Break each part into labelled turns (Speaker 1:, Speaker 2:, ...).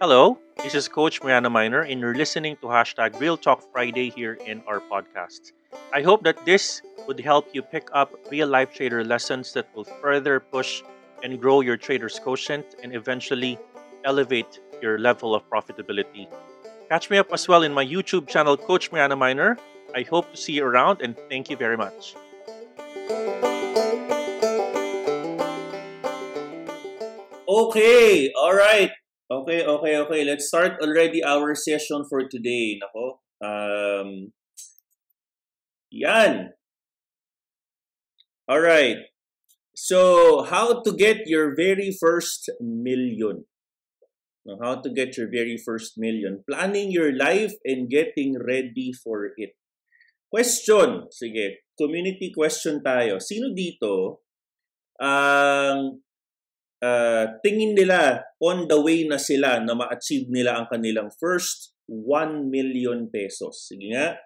Speaker 1: Hello, this is Coach Mariana Miner, and you're listening to hashtag Real Talk Friday here in our podcast. I hope that this would help you pick up real life trader lessons that will further push and grow your trader's quotient and eventually elevate your level of profitability. Catch me up as well in my YouTube channel, Coach Mariana Miner. I hope to see you around, and thank you very much.
Speaker 2: Okay, all right. Okay, okay, okay. Let's start already our session for today. Nako. Um, yan. All right. So, how to get your very first million? How to get your very first million? Planning your life and getting ready for it. Question. Sige. Community question tayo. Sino dito ang uh, tingin nila on the way na sila na ma-achieve nila ang kanilang first 1 million pesos. Sige nga.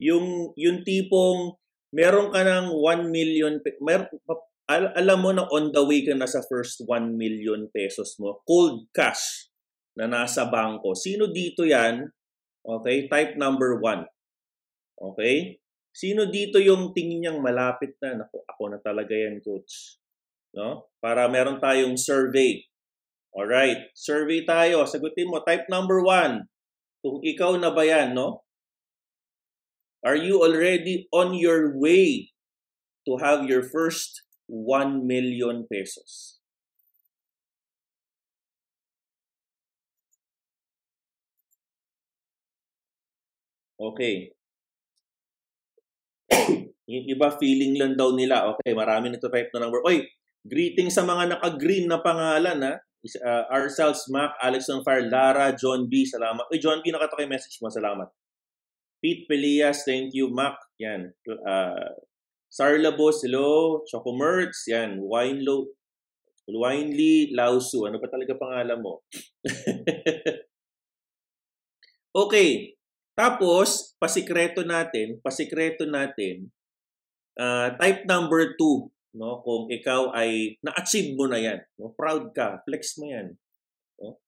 Speaker 2: Yung, yung tipong meron ka ng 1 million, mer, al, alam mo na on the way ka na sa first 1 million pesos mo. Cold cash na nasa bangko. Sino dito yan? Okay, type number 1. Okay? Sino dito yung tingin niyang malapit na? Naku, ako na talaga yan, coach no? Para meron tayong survey. All right, survey tayo. Sagutin mo type number one. Kung ikaw na ba yan, no? Are you already on your way to have your first 1 million pesos? Okay. yung iba feeling lang daw nila, okay, marami nito-type na number. Oy, Greeting sa mga naka-green na pangalan ha. Uh, ourselves, Mac, Alex on Fire, Lara, John B, salamat. Uy, John B, nakata kay message mo, salamat. Pete Pelias, thank you, Mac. Yan. Uh, Sarla Boss, hello. Choco Mertz, yan. Wine Low, Winely Lausu. Ano pa talaga pangalan mo? okay. Tapos, pasikreto natin, pasikreto natin, uh, type number 2 no kung ikaw ay na-achieve mo na yan no proud ka flex mo yan no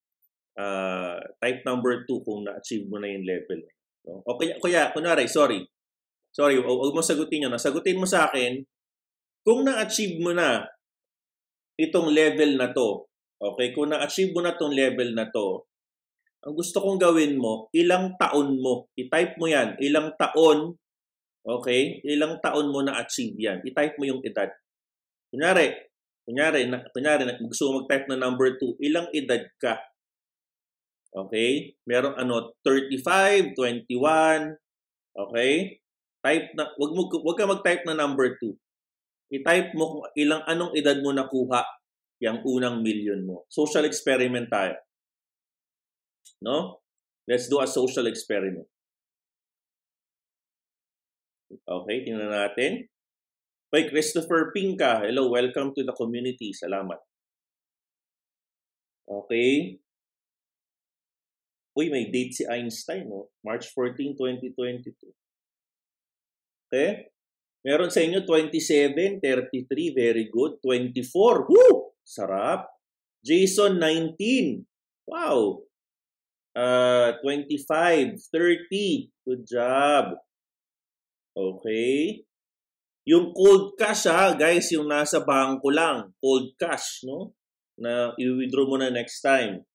Speaker 2: uh, type number 2 kung na-achieve mo na yung level no o kaya kuya kunwari sorry sorry huwag mo sagutin yun sagutin mo sa akin kung na-achieve mo na itong level na to okay kung na-achieve mo na tong level na to ang gusto kong gawin mo ilang taon mo i-type mo yan ilang taon Okay? Ilang taon mo na-achieve yan. I-type mo yung edad. Kunyari, kunyari, na, kunyari gusto mo mag-type na number 2, ilang edad ka? Okay? Meron ano, 35, 21, okay? Type na, wag mo wag ka mag-type na number 2. I-type mo kung ilang anong edad mo nakuha yung unang million mo. Social experiment tayo. No? Let's do a social experiment. Okay, tingnan natin. By Christopher Pinka. Hello, welcome to the community. Salamat. Okay. Uy, may date si Einstein, no? March 14, 2022. Okay? Meron sa inyo 27, 33, very good. 24, woo! Sarap. Jason, 19. Wow. Uh, 25, 30. Good job. Okay. Yung cold cash ha, guys, yung nasa bangko lang, cold cash, no? Na i-withdraw mo na next time.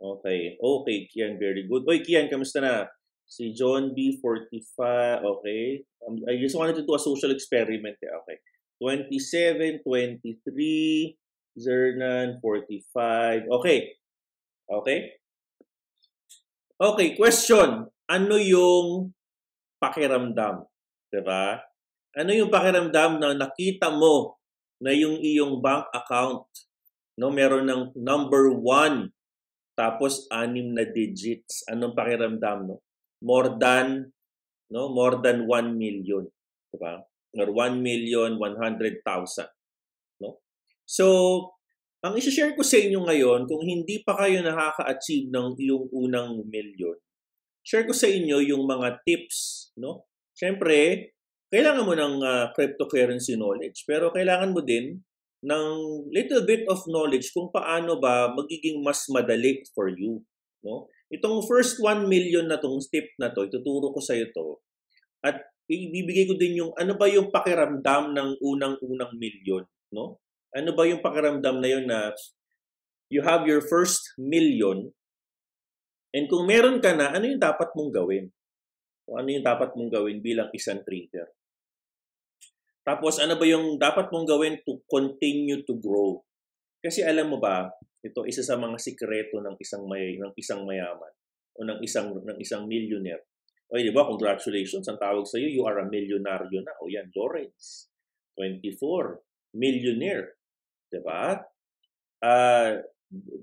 Speaker 2: Okay. Okay, Kian, very good. Oy, Kian, kamusta na? Si John B, 45, okay. Um, I just wanted to do a social experiment. Eh. Okay. 27, 23, Zernan, 45. Okay. Okay? Okay, question. Ano yung pakiramdam? Diba? Ano yung pakiramdam na nakita mo na yung iyong bank account no meron ng number one tapos anim na digits. Anong pakiramdam no? More than no more than 1 million, di ba? Or 1 million 100,000, no? So, ang i-share ko sa inyo ngayon, kung hindi pa kayo nakaka-achieve ng iyong unang million, share ko sa inyo yung mga tips, no? Siyempre, kailangan mo ng uh, cryptocurrency knowledge, pero kailangan mo din ng little bit of knowledge kung paano ba magiging mas madali for you. No? Itong first 1 million na tong step na to, ituturo ko sa iyo to. At ibibigay ko din yung ano ba yung pakiramdam ng unang-unang milyon, no? Ano ba yung pakiramdam na yun na you have your first million and kung meron ka na, ano yung dapat mong gawin? O ano yung dapat mong gawin bilang isang trader? Tapos ano ba yung dapat mong gawin to continue to grow? Kasi alam mo ba, ito isa sa mga sikreto ng isang may ng isang mayaman o ng isang ng isang millionaire. O di ba, congratulations, ang tawag sa iyo, you are a millionaryo na. O yan, Lawrence, 24, millionaire. Di ba? Uh,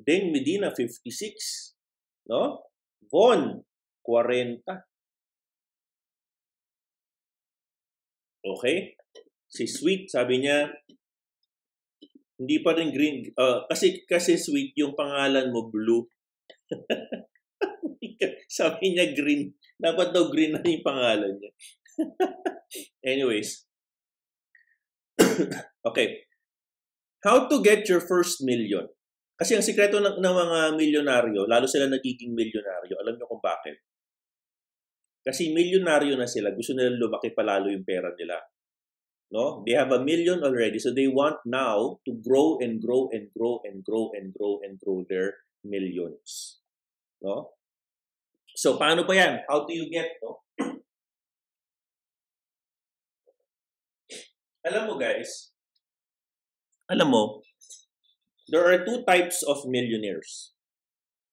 Speaker 2: Deng Medina, 56. No? Von, 40. Okay? Si Sweet, sabi niya, hindi pa rin green. Uh, kasi, kasi Sweet, yung pangalan mo, Blue. sabi niya green. Dapat daw green na yung pangalan niya. Anyways. okay. How to get your first million? Kasi ang sikreto ng, ng mga milyonaryo, lalo sila nagiging milyonaryo, alam niyo kung bakit? Kasi milyonaryo na sila, gusto nila lumaki palalo yung pera nila. No? They have a million already, so they want now to grow and grow and grow and grow and grow and grow their millions. No? So, paano pa yan? How do you get, no? Alam mo guys, alam mo, there are two types of millionaires.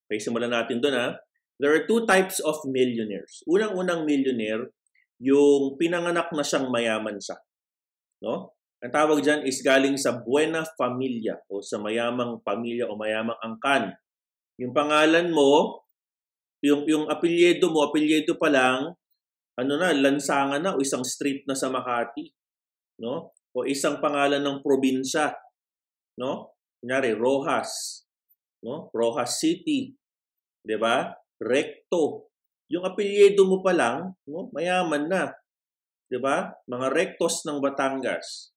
Speaker 2: Okay, simulan natin doon ha. There are two types of millionaires. Unang-unang millionaire, yung pinanganak na siyang mayaman siya. No? Ang tawag dyan is galing sa buena familia o sa mayamang pamilya o mayamang angkan. Yung pangalan mo, yung, yung apelyido mo, apelyido pa lang, ano na, lansangan na o isang street na sa Makati. No? O isang pangalan ng probinsya. No? Kunyari, Rojas, no? Rojas City, 'di ba? Recto. Yung apelyido mo pa lang, no? Mayaman na. 'Di ba? Mga Rectos ng Batangas.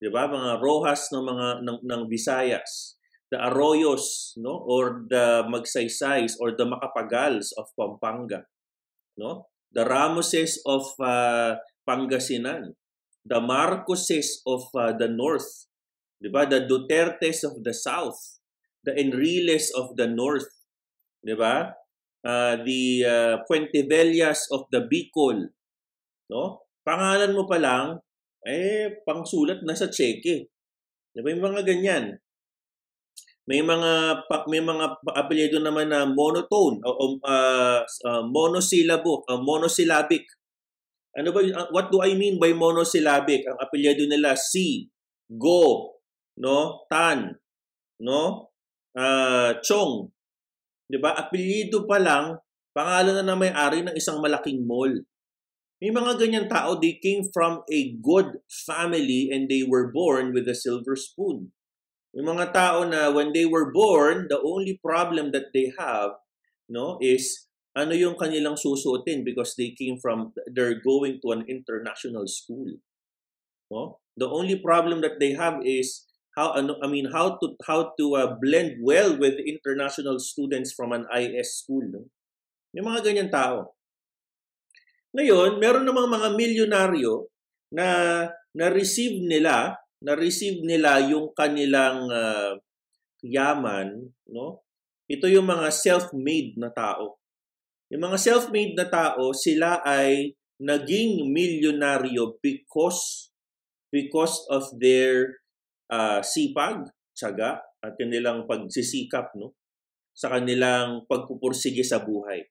Speaker 2: 'Di ba? Mga Rojas ng mga ng, ng Visayas. The Arroyos, no? Or the Magsaysays or the Macapagals of Pampanga, no? The Ramoses of uh, Pangasinan, the Marcoses of uh, the North, 'Di ba? The Dutertes of the South, the Enriles of the North, 'di ba? Uh, the uh, Puentevellas of the Bicol, no? Pangalan mo pa lang eh pangsulat na sa cheque. 'Di ba? Yung mga ganyan. May mga may mga apelyido naman na monotone o uh, uh, monosyllable, uh, monosyllabic. Ano ba what do I mean by monosyllabic? Ang apelyido nila si, go, no? Tan, no? Uh, Chong. 'Di ba? Apelyido pa lang, pangalan na na may-ari ng isang malaking mall. May mga ganyan tao, they came from a good family and they were born with a silver spoon. Yung mga tao na when they were born, the only problem that they have, no, is ano yung kanilang susuotin because they came from they're going to an international school. No? The only problem that they have is how ano I mean how to how to uh, blend well with international students from an IS school no? Yung mga ganyan tao. Ngayon, meron namang mga milyonaryo na na-receive nila, na-receive nila yung kanilang uh, yaman, no? Ito yung mga self-made na tao. Yung mga self-made na tao, sila ay naging milyonaryo because because of their uh, sipag, tsaga, at kanilang pagsisikap no? Sa kanilang pagpupursige sa buhay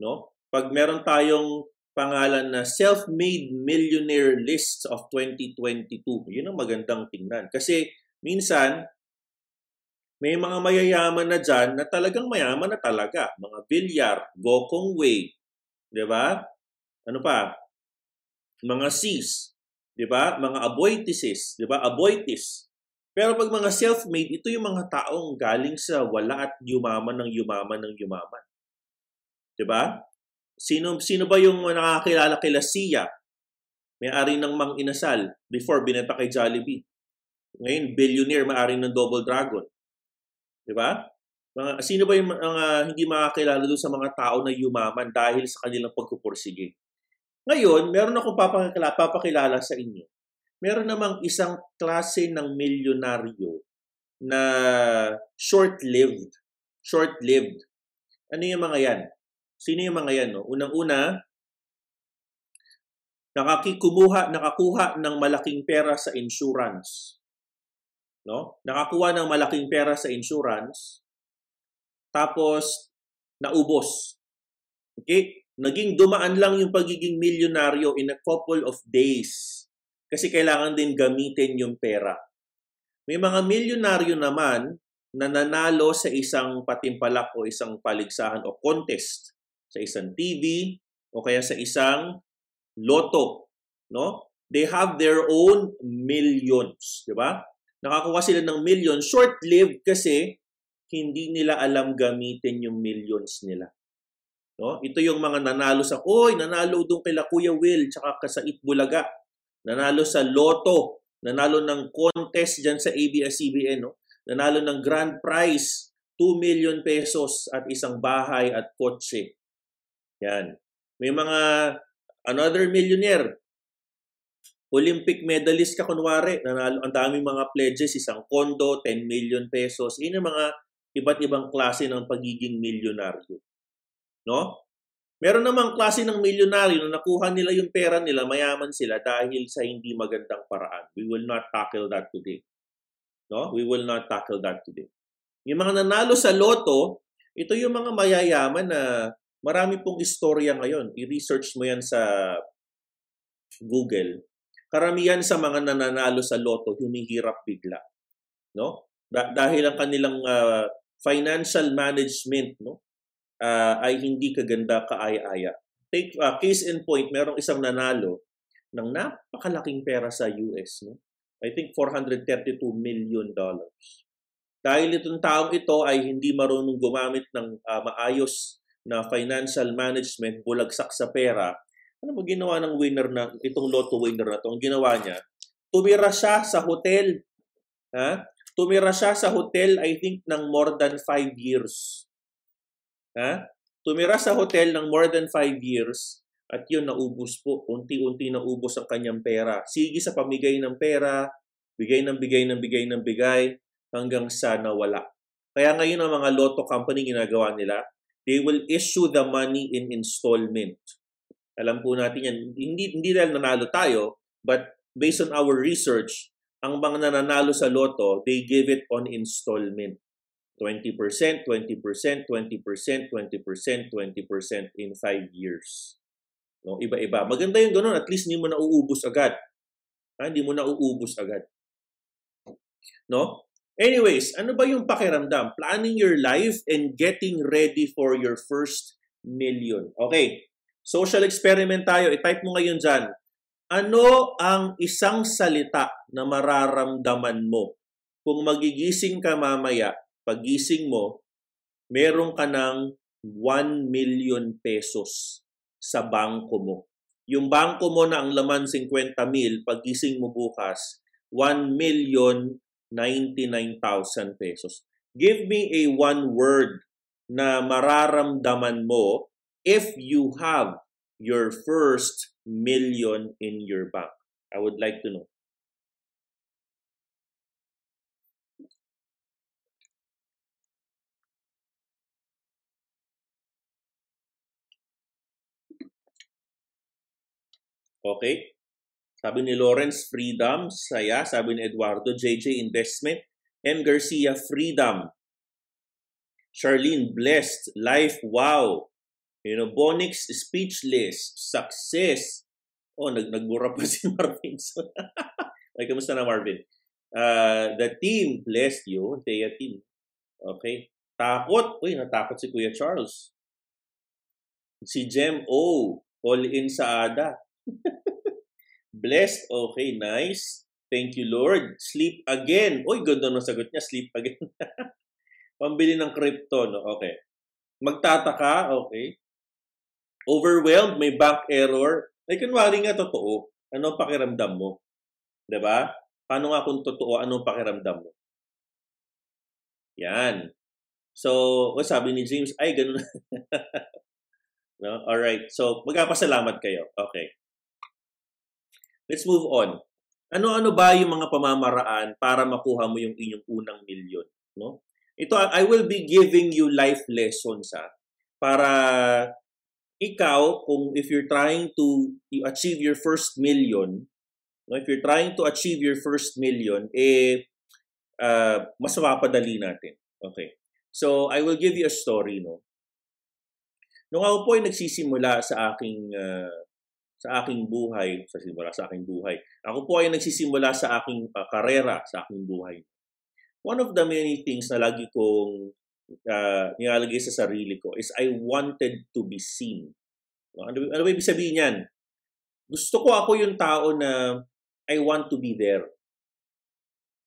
Speaker 2: no? Pag meron tayong pangalan na self-made millionaire list of 2022 yun ang magandang tingnan. Kasi minsan may mga mayayaman na dyan na talagang mayaman na talaga. Mga Villar, Gokong Wei di ba? Ano pa? Mga Cs di ba? Mga Aboitises di ba? Aboitis pero pag mga self-made, ito yung mga taong galing sa wala at yumaman ng yumaman ng yumaman. 'Di ba? Sino sino ba yung nakakilala kila Sia? May-ari ng Mang Inasal before binenta kay Jollibee. Ngayon, billionaire may-ari ng Double Dragon. 'Di ba? Mga, sino ba yung mga hindi makakilala doon sa mga tao na yumaman dahil sa kanilang pagpupursige? Ngayon, meron akong papakilala, papakilala sa inyo. Meron namang isang klase ng milyonaryo na short-lived. Short-lived. Ano yung mga yan? Sino yung mga yan? No? Unang-una, nakakikumuha, nakakuha ng malaking pera sa insurance. No? Nakakuha ng malaking pera sa insurance, tapos naubos. Okay? Naging dumaan lang yung pagiging milyonaryo in a couple of days kasi kailangan din gamitin yung pera. May mga milyonaryo naman na nanalo sa isang patimpalak o isang paligsahan o contest sa isang TV o kaya sa isang loto, no? They have their own millions, di ba? Nakakuha sila ng millions, short-lived kasi hindi nila alam gamitin yung millions nila. No? Ito yung mga nanalo sa, oy, nanalo doon kay Kuya Will, tsaka sa Itbulaga. Nanalo sa Lotto, nanalo ng contest dyan sa ABS-CBN, no? nanalo ng grand prize, 2 million pesos at isang bahay at kotse. Yan. May mga another millionaire, Olympic medalist ka kunwari, nanalo, ang daming mga pledges, isang kondo, 10 million pesos. Yun ang mga iba't ibang klase ng pagiging milyonaryo. No? Meron namang klase ng milyonaryo na nakuha nila yung pera nila, mayaman sila dahil sa hindi magandang paraan. We will not tackle that today. No? We will not tackle that today. Yung mga nanalo sa loto, ito yung mga mayayaman na marami pong istorya ngayon. I-research mo yan sa Google. Karamihan sa mga nananalo sa loto, humihirap bigla. No? Da- dahil ang kanilang uh, financial management, no? Uh, ay hindi kaganda kaaya-aya. Take uh, case in point, merong isang nanalo ng napakalaking pera sa US. No? I think 432 million dollars. Dahil itong taong ito ay hindi marunong gumamit ng uh, maayos na financial management, bulagsak sa pera, ano mo ginawa ng winner na, itong lotto winner na to? Ang ginawa niya, tumira siya sa hotel. Ha? Tumira siya sa hotel, I think, ng more than 5 years. Ha? Tumira sa hotel ng more than 5 years at yun naubos po. Unti-unti naubos ang kanyang pera. Sige sa pamigay ng pera, bigay ng bigay ng bigay ng bigay hanggang sa nawala. Kaya ngayon ang mga lotto company ginagawa nila, they will issue the money in installment. Alam po natin yan. Hindi, hindi dahil nanalo tayo, but based on our research, ang mga nananalo sa loto, they give it on installment. 20%, 20%, 20%, 20%, 20% in 5 years. No, iba-iba. Maganda yung ganun, at least hindi mo na uubos agad. Ha? Hindi mo na uubos agad. No? Anyways, ano ba yung pakiramdam? Planning your life and getting ready for your first million. Okay. Social experiment tayo. I-type mo ngayon dyan. Ano ang isang salita na mararamdaman mo kung magigising ka mamaya pagising mo, meron ka ng 1 million pesos sa bangko mo. Yung bangko mo na ang laman 50 mil, pagising mo bukas, 1 million 99,000 pesos. Give me a one word na mararamdaman mo if you have your first million in your bank. I would like to know. Okay? Sabi ni Lawrence, freedom, saya. Sabi ni Eduardo, JJ, investment. M. Garcia, freedom. Charlene, blessed. Life, wow. You know, Bonix, speechless. Success. Oh, nag nagbura pa si Marvin. Ay, kamusta na Marvin? Uh, the team, blessed you. Thea team. Okay. Takot. Uy, natakot si Kuya Charles. Si Jem O. All in sa ADA. Blessed, okay, nice. Thank you, Lord. Sleep again. Uy, ganda ng sagot niya, sleep again. Pambili ng crypto, no? Okay. Magtataka, okay. Overwhelmed, may bank error. Ay, kunwari nga totoo. Ano pakiramdam mo? ba? Diba? Paano nga kung totoo, anong pakiramdam mo? Yan. So, what sabi ni James, ay, ganun. no? Alright. So, magpapasalamat kayo. Okay. Let's move on. Ano-ano ba yung mga pamamaraan para makuha mo yung inyong unang milyon? No? Ito, I will be giving you life lessons ha, para ikaw, kung if you're trying to achieve your first million, no, if you're trying to achieve your first million, eh, uh, mas mapapadali natin. Okay. So, I will give you a story, no? Nung ako po ay nagsisimula sa aking uh, sa aking buhay, sa simula sa aking buhay. Ako po ay nagsisimula sa aking uh, karera, sa aking buhay. One of the many things na lagi kong uh, nilalagay sa sarili ko is I wanted to be seen. Ano, ano ba ibig sabihin yan? Gusto ko ako yung tao na I want to be there.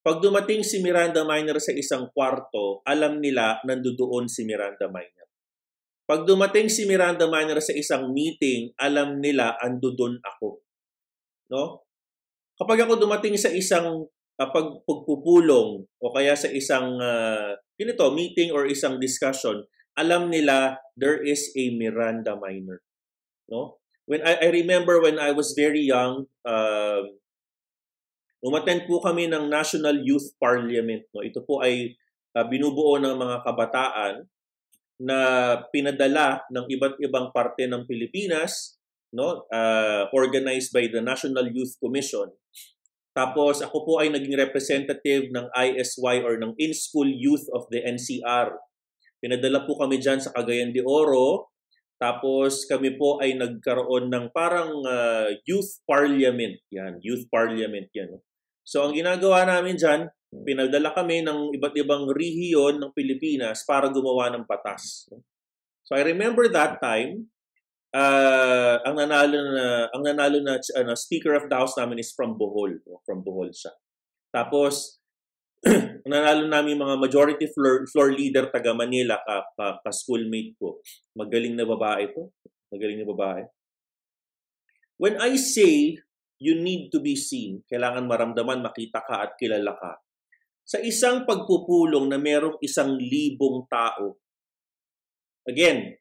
Speaker 2: Pag dumating si Miranda Minor sa isang kwarto, alam nila nandoon si Miranda Minor. Pag dumating si Miranda Manor sa isang meeting, alam nila ando doon ako. No? Kapag ako dumating sa isang uh, pag, pagpupulong o kaya sa isang uh, ganito, meeting or isang discussion, alam nila there is a Miranda Minor. No? When I, I remember when I was very young, uh, umattend po kami ng National Youth Parliament. No? Ito po ay uh, binubuo ng mga kabataan na pinadala ng iba't ibang parte ng Pilipinas, no? Uh, organized by the National Youth Commission. Tapos ako po ay naging representative ng ISY or ng In-School Youth of the NCR. Pinadala po kami diyan sa Cagayan de Oro. Tapos kami po ay nagkaroon ng parang uh, youth parliament. Yan, youth parliament yan. No? So ang ginagawa namin diyan, Pinadala kami ng iba't ibang rehiyon ng Pilipinas para gumawa ng patas. So I remember that time, uh, ang nanalo na ang nanalo na uh, speaker of the house namin is from Bohol, from Bohol siya. Tapos ang nanalo namin mga majority floor, floor leader taga Manila ka, ka, ka schoolmate ko. Magaling na babae to. Magaling na babae. When I say you need to be seen, kailangan maramdaman, makita ka at kilala ka. Sa isang pagpupulong na merong isang libong tao, again,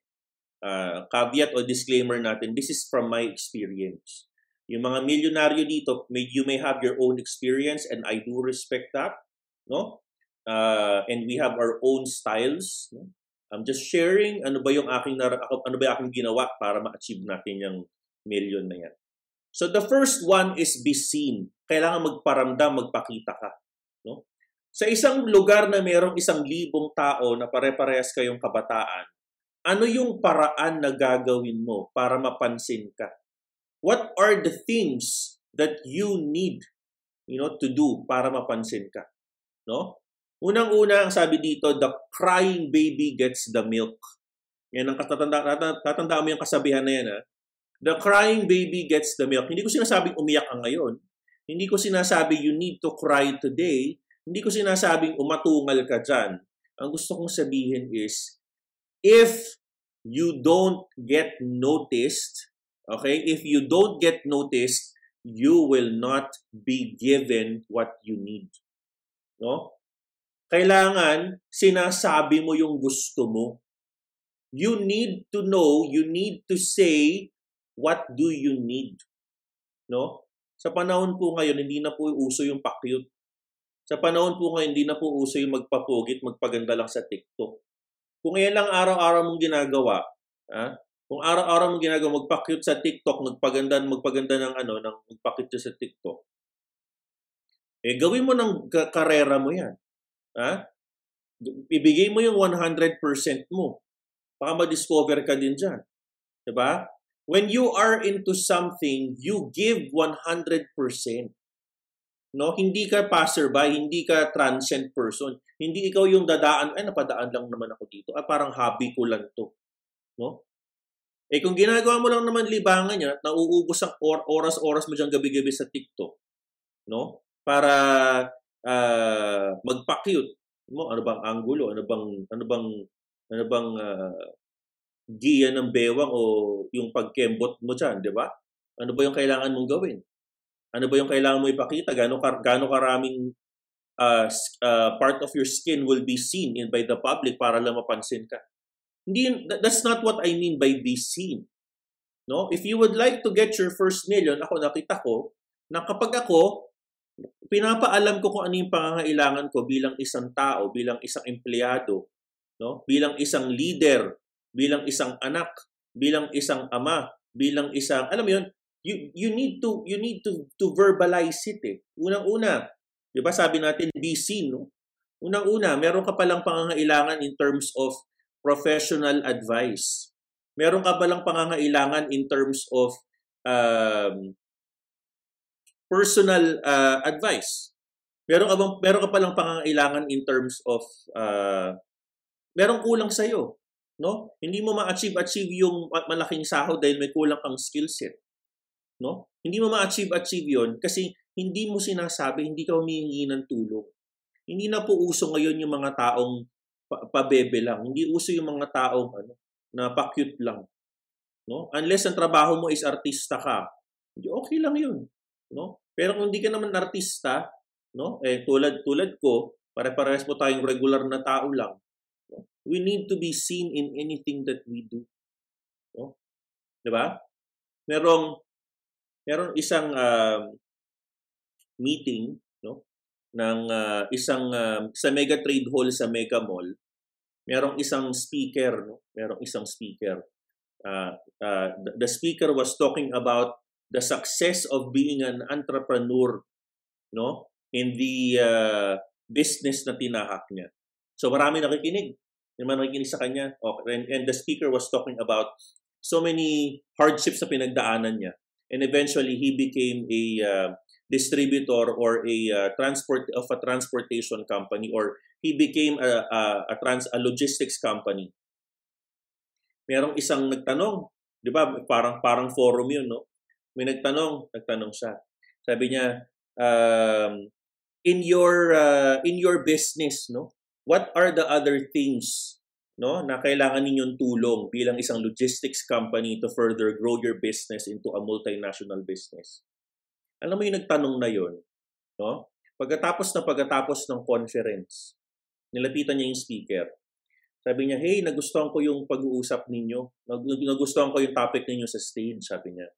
Speaker 2: uh, caveat o disclaimer natin, this is from my experience. Yung mga milyonaryo dito, may, you may have your own experience and I do respect that. No? Uh, and we have our own styles. No? I'm just sharing ano ba yung aking ano ba yung aking ginawa para ma-achieve natin yung million na yan. So the first one is be seen. Kailangan magparamdam, magpakita ka. Sa isang lugar na mayroong isang libong tao na pare-parehas kayong kabataan, ano yung paraan na gagawin mo para mapansin ka? What are the things that you need you know, to do para mapansin ka? No? Unang-una, ang sabi dito, the crying baby gets the milk. Yan ang katatanda, tatanda mo yung kasabihan na yan. Ha? The crying baby gets the milk. Hindi ko sinasabing umiyak ka ngayon. Hindi ko sinasabi you need to cry today. Hindi ko sinasabing umatungal ka dyan. Ang gusto kong sabihin is, if you don't get noticed, okay, if you don't get noticed, you will not be given what you need. No? Kailangan sinasabi mo yung gusto mo. You need to know, you need to say what do you need. No? Sa panahon po ngayon, hindi na po uso yung pakyut. Sa panahon po ngayon, hindi na po uso yung magpapugit, magpaganda lang sa TikTok. Kung yan lang araw-araw mong ginagawa, ha? kung araw-araw mong ginagawa, magpakit sa TikTok, magpaganda, magpaganda ng ano, ng magpakit sa TikTok, eh gawin mo ng karera mo yan. Ha? Ibigay mo yung 100% mo. Baka ma-discover ka din dyan. Diba? When you are into something, you give 100% no? Hindi ka passerby, hindi ka transient person. Hindi ikaw yung dadaan, ay napadaan lang naman ako dito. Ah, parang hobby ko lang to. No? Eh kung ginagawa mo lang naman libangan niya, nauubos ang or- oras-oras mo diyang gabi-gabi sa TikTok, no? Para uh, magpa-cute mo ano bang angulo, ano bang ano bang ano bang uh, giya ng bewang o yung pagkembot mo diyan, 'di ba? Ano ba yung kailangan mong gawin? Ano ba yung kailangan mo ipakita? Gano'ng, gano'ng karaming uh, uh, part of your skin will be seen in by the public para lang mapansin ka. Hindi that's not what I mean by be seen. No? If you would like to get your first million, ako nakita ko na kapag ako pinapaalam ko kung ano yung pangangailangan ko bilang isang tao, bilang isang empleyado, no? Bilang isang leader, bilang isang anak, bilang isang ama, bilang isang alam mo yun, you you need to you need to to verbalize it eh. Unang-una, 'di ba sabi natin be seen, no? Unang-una, meron ka palang pangangailangan in terms of professional advice. Meron ka palang pangangailangan in terms of um, personal uh, advice. Meron ka bang meron ka palang pangangailangan in terms of uh, merong kulang sa iyo, no? Hindi mo ma-achieve achieve yung malaking sahod dahil may kulang kang skill set. No? Hindi mo ma-achieve achieve 'yon kasi hindi mo sinasabi, hindi ka humihingi ng tulong. Hindi na po uso ngayon yung mga taong pabebe lang. Hindi uso yung mga taong ano, na pa-cute lang. No? Unless ang trabaho mo is artista ka, okay lang 'yun, no? Pero kung hindi ka naman artista, no? Eh tulad tulad ko, pare-parehas po tayong regular na tao lang. No? We need to be seen in anything that we do. No? 'Di ba? Merong merong isang uh, meeting, no? ng uh, isang uh, sa Mega Trade Hall sa Mega Mall. Merong isang speaker, no? Merong isang speaker. Uh, uh, the speaker was talking about the success of being an entrepreneur no in the uh, business na tinahak niya. So marami nakikinig. Naman nakikinig sa kanya. Okay. And, and the speaker was talking about so many hardships na pinagdaanan niya. And eventually he became a uh, distributor or a uh, transport of a transportation company or he became a, a, a trans a logistics company. Merong isang nagtanong, 'di ba? Parang parang forum 'yun, no? may nagtanong, nagtanong siya. Sabi niya, um, in your uh, in your business, no? What are the other things no na kailangan ninyong tulong bilang isang logistics company to further grow your business into a multinational business? Alam mo yung nagtanong na yon, no? Pagkatapos na pagkatapos ng conference, nilapitan niya yung speaker. Sabi niya, hey, nagustuhan ko yung pag-uusap ninyo. Nagustuhan ko yung topic ninyo sa stage, sabi niya.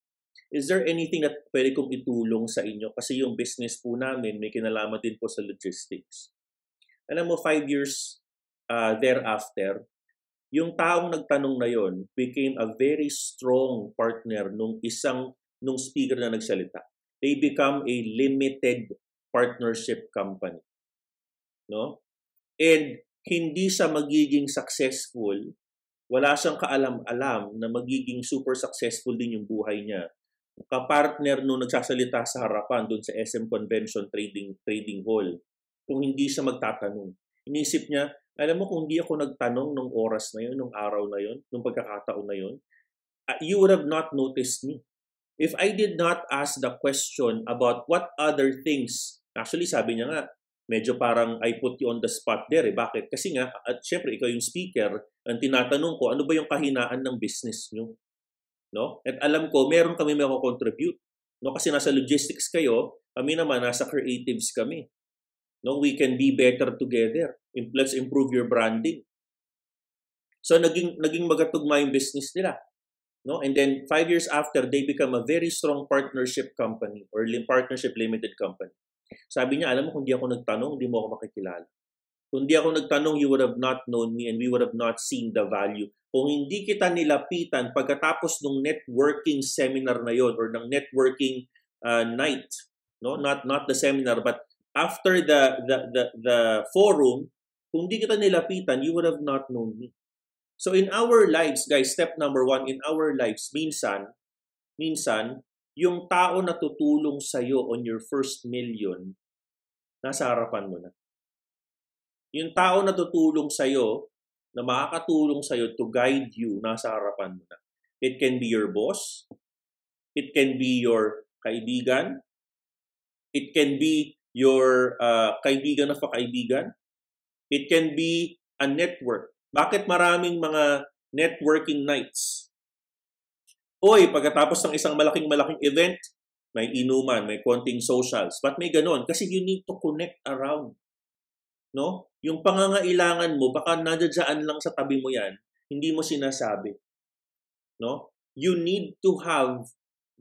Speaker 2: Is there anything that pwede kong itulong sa inyo? Kasi yung business po namin may kinalaman din po sa logistics. Alam mo, five years uh, thereafter, yung taong nagtanong na yon became a very strong partner nung isang nung speaker na nagsalita. They become a limited partnership company. No? And hindi siya magiging successful, wala siyang kaalam-alam na magiging super successful din yung buhay niya kapartner nung nagsasalita sa harapan doon sa SM Convention Trading Trading Hall kung hindi siya magtatanong. Inisip niya, alam mo kung hindi ako nagtanong nung oras na yun, nung araw na yun, nung pagkakataon na yun, uh, you would have not noticed me. If I did not ask the question about what other things, actually sabi niya nga, medyo parang I put you on the spot there. Eh. Bakit? Kasi nga, at syempre ikaw yung speaker, ang tinatanong ko, ano ba yung kahinaan ng business nyo? no? At alam ko, meron kami may contribute. No? Kasi nasa logistics kayo, kami naman nasa creatives kami. No? We can be better together. Let's improve your branding. So naging naging magatugma yung business nila. No? And then five years after, they become a very strong partnership company or partnership limited company. Sabi niya, alam mo, kung di ako nagtanong, hindi mo ako makikilala. Kung di ako nagtanong, you would have not known me and we would have not seen the value kung hindi kita nilapitan pagkatapos ng networking seminar na yon or ng networking uh, night, no? Not not the seminar but after the the the, the forum, kung hindi kita nilapitan, you would have not known me. So in our lives, guys, step number one, in our lives, minsan, minsan, yung tao na tutulong sa'yo on your first million, nasa harapan mo na. Yung tao na tutulong sa'yo na makakatulong sa iyo to guide you nasa harapan mo na. It can be your boss. It can be your kaibigan. It can be your uh, kaibigan na kaibigan. It can be a network. Bakit maraming mga networking nights? Oy, pagkatapos ng isang malaking-malaking event, may inuman, may konting socials. But may ganon? Kasi you need to connect around No? Yung pangangailangan mo, baka nadadyan lang sa tabi mo yan, hindi mo sinasabi. No? You need to have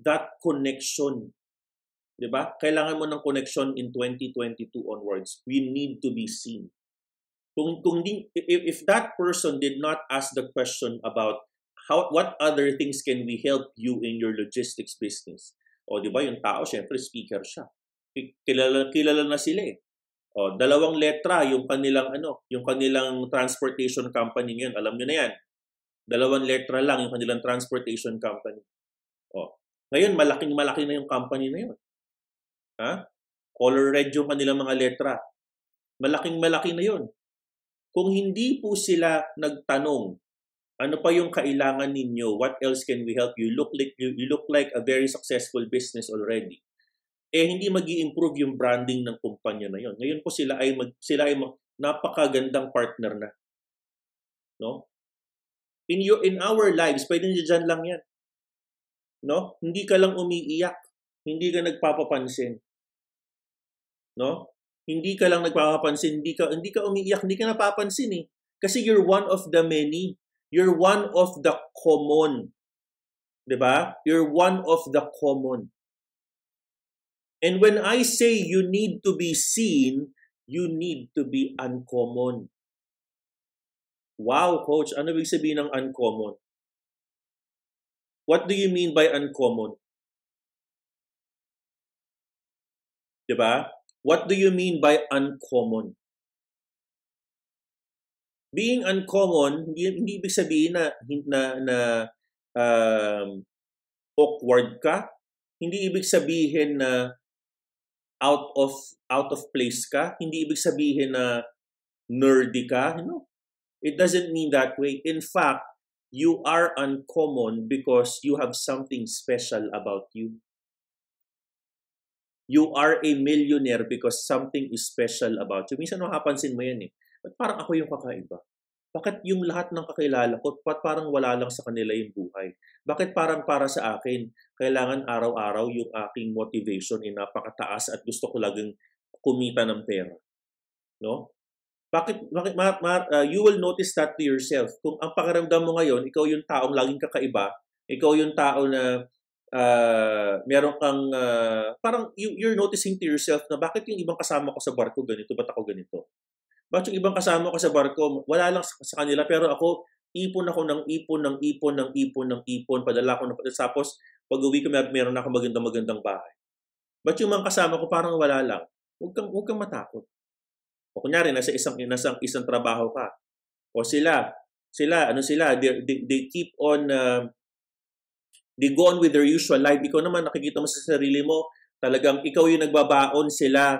Speaker 2: that connection. 'Di ba? Kailangan mo ng connection in 2022 onwards. We need to be seen. Kung kung di, if, if that person did not ask the question about how what other things can we help you in your logistics business? O 'di ba yung tao syempre speaker siya. Kilala kilala na sila eh. O, dalawang letra yung kanilang ano, yung kanilang transportation company ngayon. Alam niyo na 'yan. Dalawang letra lang yung kanilang transportation company. O, ngayon malaking malaki na yung company na 'yon. Ha? Color red yung kanilang mga letra. Malaking malaki na 'yon. Kung hindi po sila nagtanong, ano pa yung kailangan ninyo? What else can we help you? Look like you, you look like a very successful business already. Eh hindi magi improve yung branding ng kumpanya na yon. Ngayon po sila ay mag, sila ay mag, napakagandang partner na. No? In your in our lives, pwede niyo diyan lang 'yan. No? Hindi ka lang umiiyak, hindi ka nagpapapansin. No? Hindi ka lang nagpapapansin, hindi ka hindi ka umiiyak, hindi ka napapansin eh. Kasi you're one of the many. You're one of the common. 'Di ba? You're one of the common. And when I say you need to be seen, you need to be uncommon. Wow, coach, ano ibig sabihin ng uncommon? What do you mean by uncommon? 'Di ba? What do you mean by uncommon? Being uncommon, hindi, hindi ibig sabihin na na, na um, awkward ka. Hindi ibig sabihin na out of out of place ka. Hindi ibig sabihin na nerdy ka. You? It doesn't mean that way. In fact, you are uncommon because you have something special about you. You are a millionaire because something is special about you. Minsan makapansin mo yan eh. Ba't parang ako yung kakaiba? Bakit yung lahat ng kakilala ko, ba't parang wala lang sa kanila yung buhay? Bakit parang para sa akin, kailangan araw-araw yung aking motivation ay napakataas at gusto ko laging kumita ng pera? No? Bakit, bakit ma, ma, uh, you will notice that to yourself. Kung ang pakiramdam mo ngayon, ikaw yung taong laging kakaiba, ikaw yung tao na uh, meron kang, uh, parang you, you're noticing to yourself na bakit yung ibang kasama ko sa barko ganito, ba't ako ganito? Bakit yung ibang kasama ko sa barko, wala lang sa, sa kanila, pero ako, ipon ako ng ipon, ng ipon, ng ipon, ng ipon, padala ko ng padala. Tapos, pag uwi ko, mer- meron ako magandang-magandang bahay. Ba't yung mga kasama ko parang wala lang? Huwag kang, huwag kang matakot. O kunyari, nasa isang, nasa isang trabaho ka. O sila, sila, ano sila, they, they, they keep on uh, they go on with their usual life. Ikaw naman, nakikita mo sa sarili mo, talagang ikaw yung nagbabaon sila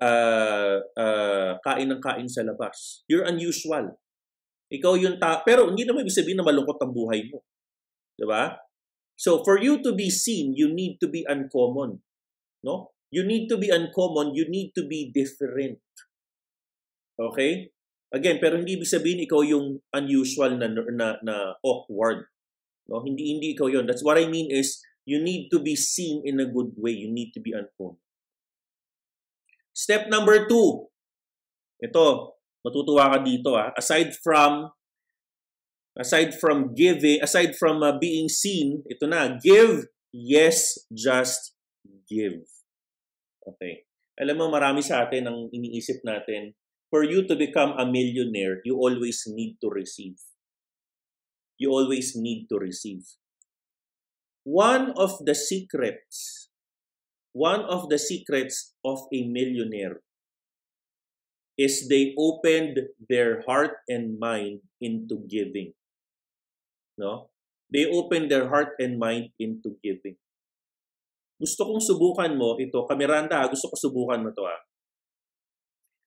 Speaker 2: uh, uh, kain ng kain sa labas. You're unusual. Ikaw yung ta... Pero hindi naman ibig sabihin na malungkot ang buhay mo. Di ba? So, for you to be seen, you need to be uncommon. No? You need to be uncommon. You need to be different. Okay? Again, pero hindi ibig sabihin ikaw yung unusual na, na, na awkward. No, hindi hindi ikaw 'yon. That's what I mean is you need to be seen in a good way. You need to be uncommon. Step number two. Ito, matutuwa ka dito ah. Aside from aside from giving, aside from uh, being seen, ito na, give, yes, just give. Okay. Alam mo, marami sa atin ang iniisip natin, for you to become a millionaire, you always need to receive you always need to receive. One of the secrets, one of the secrets of a millionaire is they opened their heart and mind into giving. No? They opened their heart and mind into giving. Gusto kong subukan mo ito, Kamiranda, gusto ko subukan mo to ah.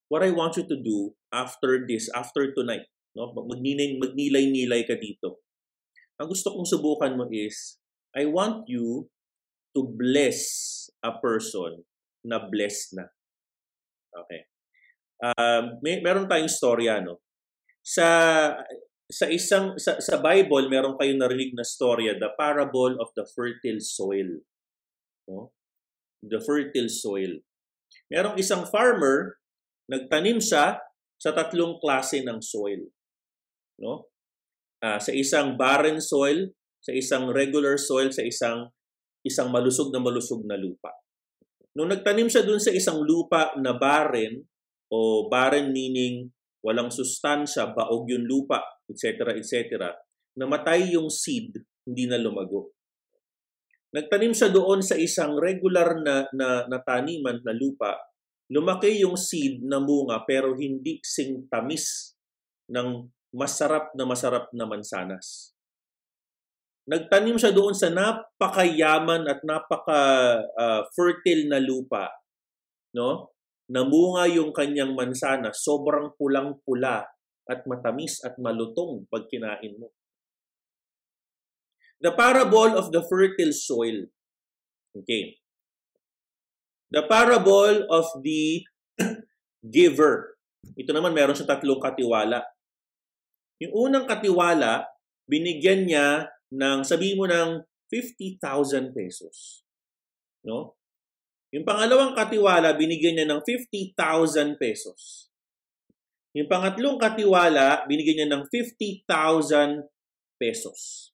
Speaker 2: What I want you to do after this, after tonight, No? Magnilay, magnilay-nilay ka dito. Ang gusto kong subukan mo is, I want you to bless a person na blessed na. Okay. Um, may, meron tayong storya, no? Sa sa isang sa, sa Bible meron kayong narinig na storya the parable of the fertile soil no the fertile soil merong isang farmer nagtanim siya sa tatlong klase ng soil. No? Uh, sa isang barren soil, sa isang regular soil, sa isang isang malusog na malusog na lupa. Nung nagtanim siya dun sa isang lupa na barren, o barren meaning walang sustansya, baog yung lupa, etc., etc., namatay yung seed, hindi na lumago. Nagtanim siya doon sa isang regular na, na, na taniman na lupa, lumaki yung seed na munga pero hindi sing tamis ng masarap na masarap na mansanas. Nagtanim siya doon sa napakayaman at napaka-fertile uh, na lupa. No? Namunga yung kanyang mansana, sobrang pulang-pula at matamis at malutong pag kinain mo. The parable of the fertile soil. Okay. The parable of the giver. Ito naman meron sa tatlong katiwala. Yung unang katiwala, binigyan niya ng, sabihin mo ng 50,000 pesos. No? Yung pangalawang katiwala, binigyan niya ng 50,000 pesos. Yung pangatlong katiwala, binigyan niya ng 50,000 pesos.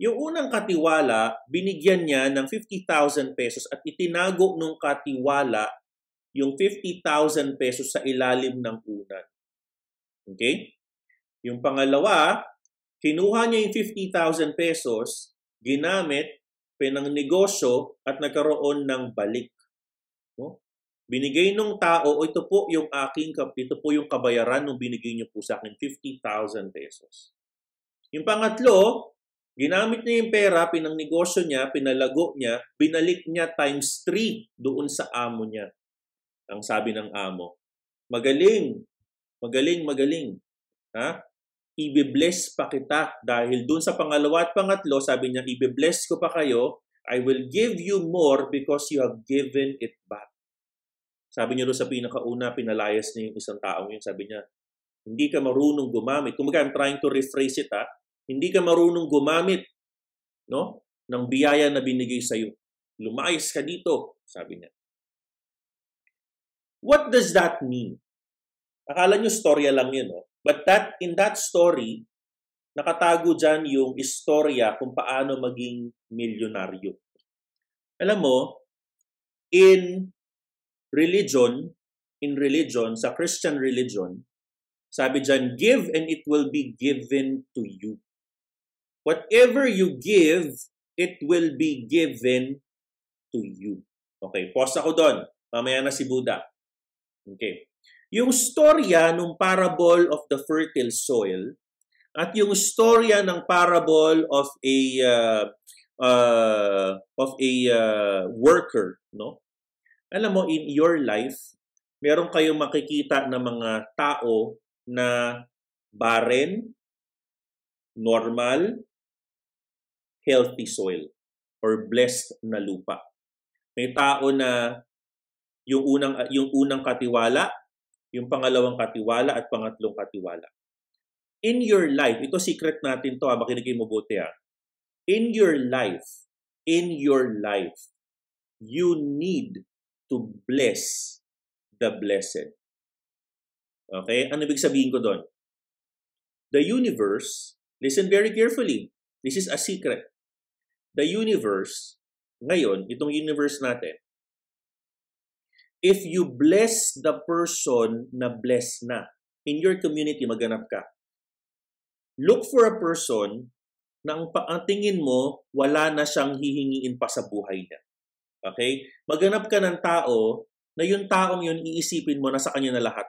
Speaker 2: Yung unang katiwala, binigyan niya ng 50,000 pesos at itinago nung katiwala yung 50,000 pesos sa ilalim ng unan. Okay? Yung pangalawa, kinuha niya yung 50,000 pesos, ginamit, pinang negosyo at nagkaroon ng balik. No? Binigay nung tao, ito po yung aking, ito po yung kabayaran nung binigay niyo po sa akin, 50,000 pesos. Yung pangatlo, Ginamit niya yung pera, pinang negosyo niya, pinalago niya, binalik niya times 3 doon sa amo niya. Ang sabi ng amo, magaling, magaling, magaling. Ha? Ibe-bless pa kita dahil doon sa pangalawa at pangatlo, sabi niya, ibe-bless ko pa kayo, I will give you more because you have given it back. Sabi niya doon sa pinakauna, pinalayas niya yung isang tao yun. Sabi niya, hindi ka marunong gumamit. Kung I'm trying to rephrase it, ha? Hindi ka marunong gumamit no, ng biyaya na binigay sa iyo. Lumayas ka dito, sabi niya. What does that mean? Akala niyo storya lang yun, no? But that in that story, nakatago dyan yung istorya kung paano maging milyonaryo. Alam mo, in religion, in religion, sa Christian religion, sabi dyan, give and it will be given to you. Whatever you give, it will be given to you. Okay, pause ako doon. Mamaya na si Buddha. Okay. Yung storya ng parable of the fertile soil at yung storya ng parable of a uh, uh, of a uh, worker, no? Alam mo in your life, meron kayong makikita na mga tao na barren, normal, healthy soil or blessed na lupa. May tao na yung unang yung unang katiwala, yung pangalawang katiwala at pangatlong katiwala. In your life, ito secret natin to, ha, makinig mo buti ha. In your life, in your life, you need to bless the blessed. Okay? Ano ibig sabihin ko doon? The universe, listen very carefully. This is a secret the universe, ngayon, itong universe natin, if you bless the person na bless na, in your community, maganap ka. Look for a person na ang, ang tingin mo, wala na siyang hihingiin pa sa buhay niya. Okay? Maganap ka ng tao na yung taong yun iisipin mo na sa kanya na lahat.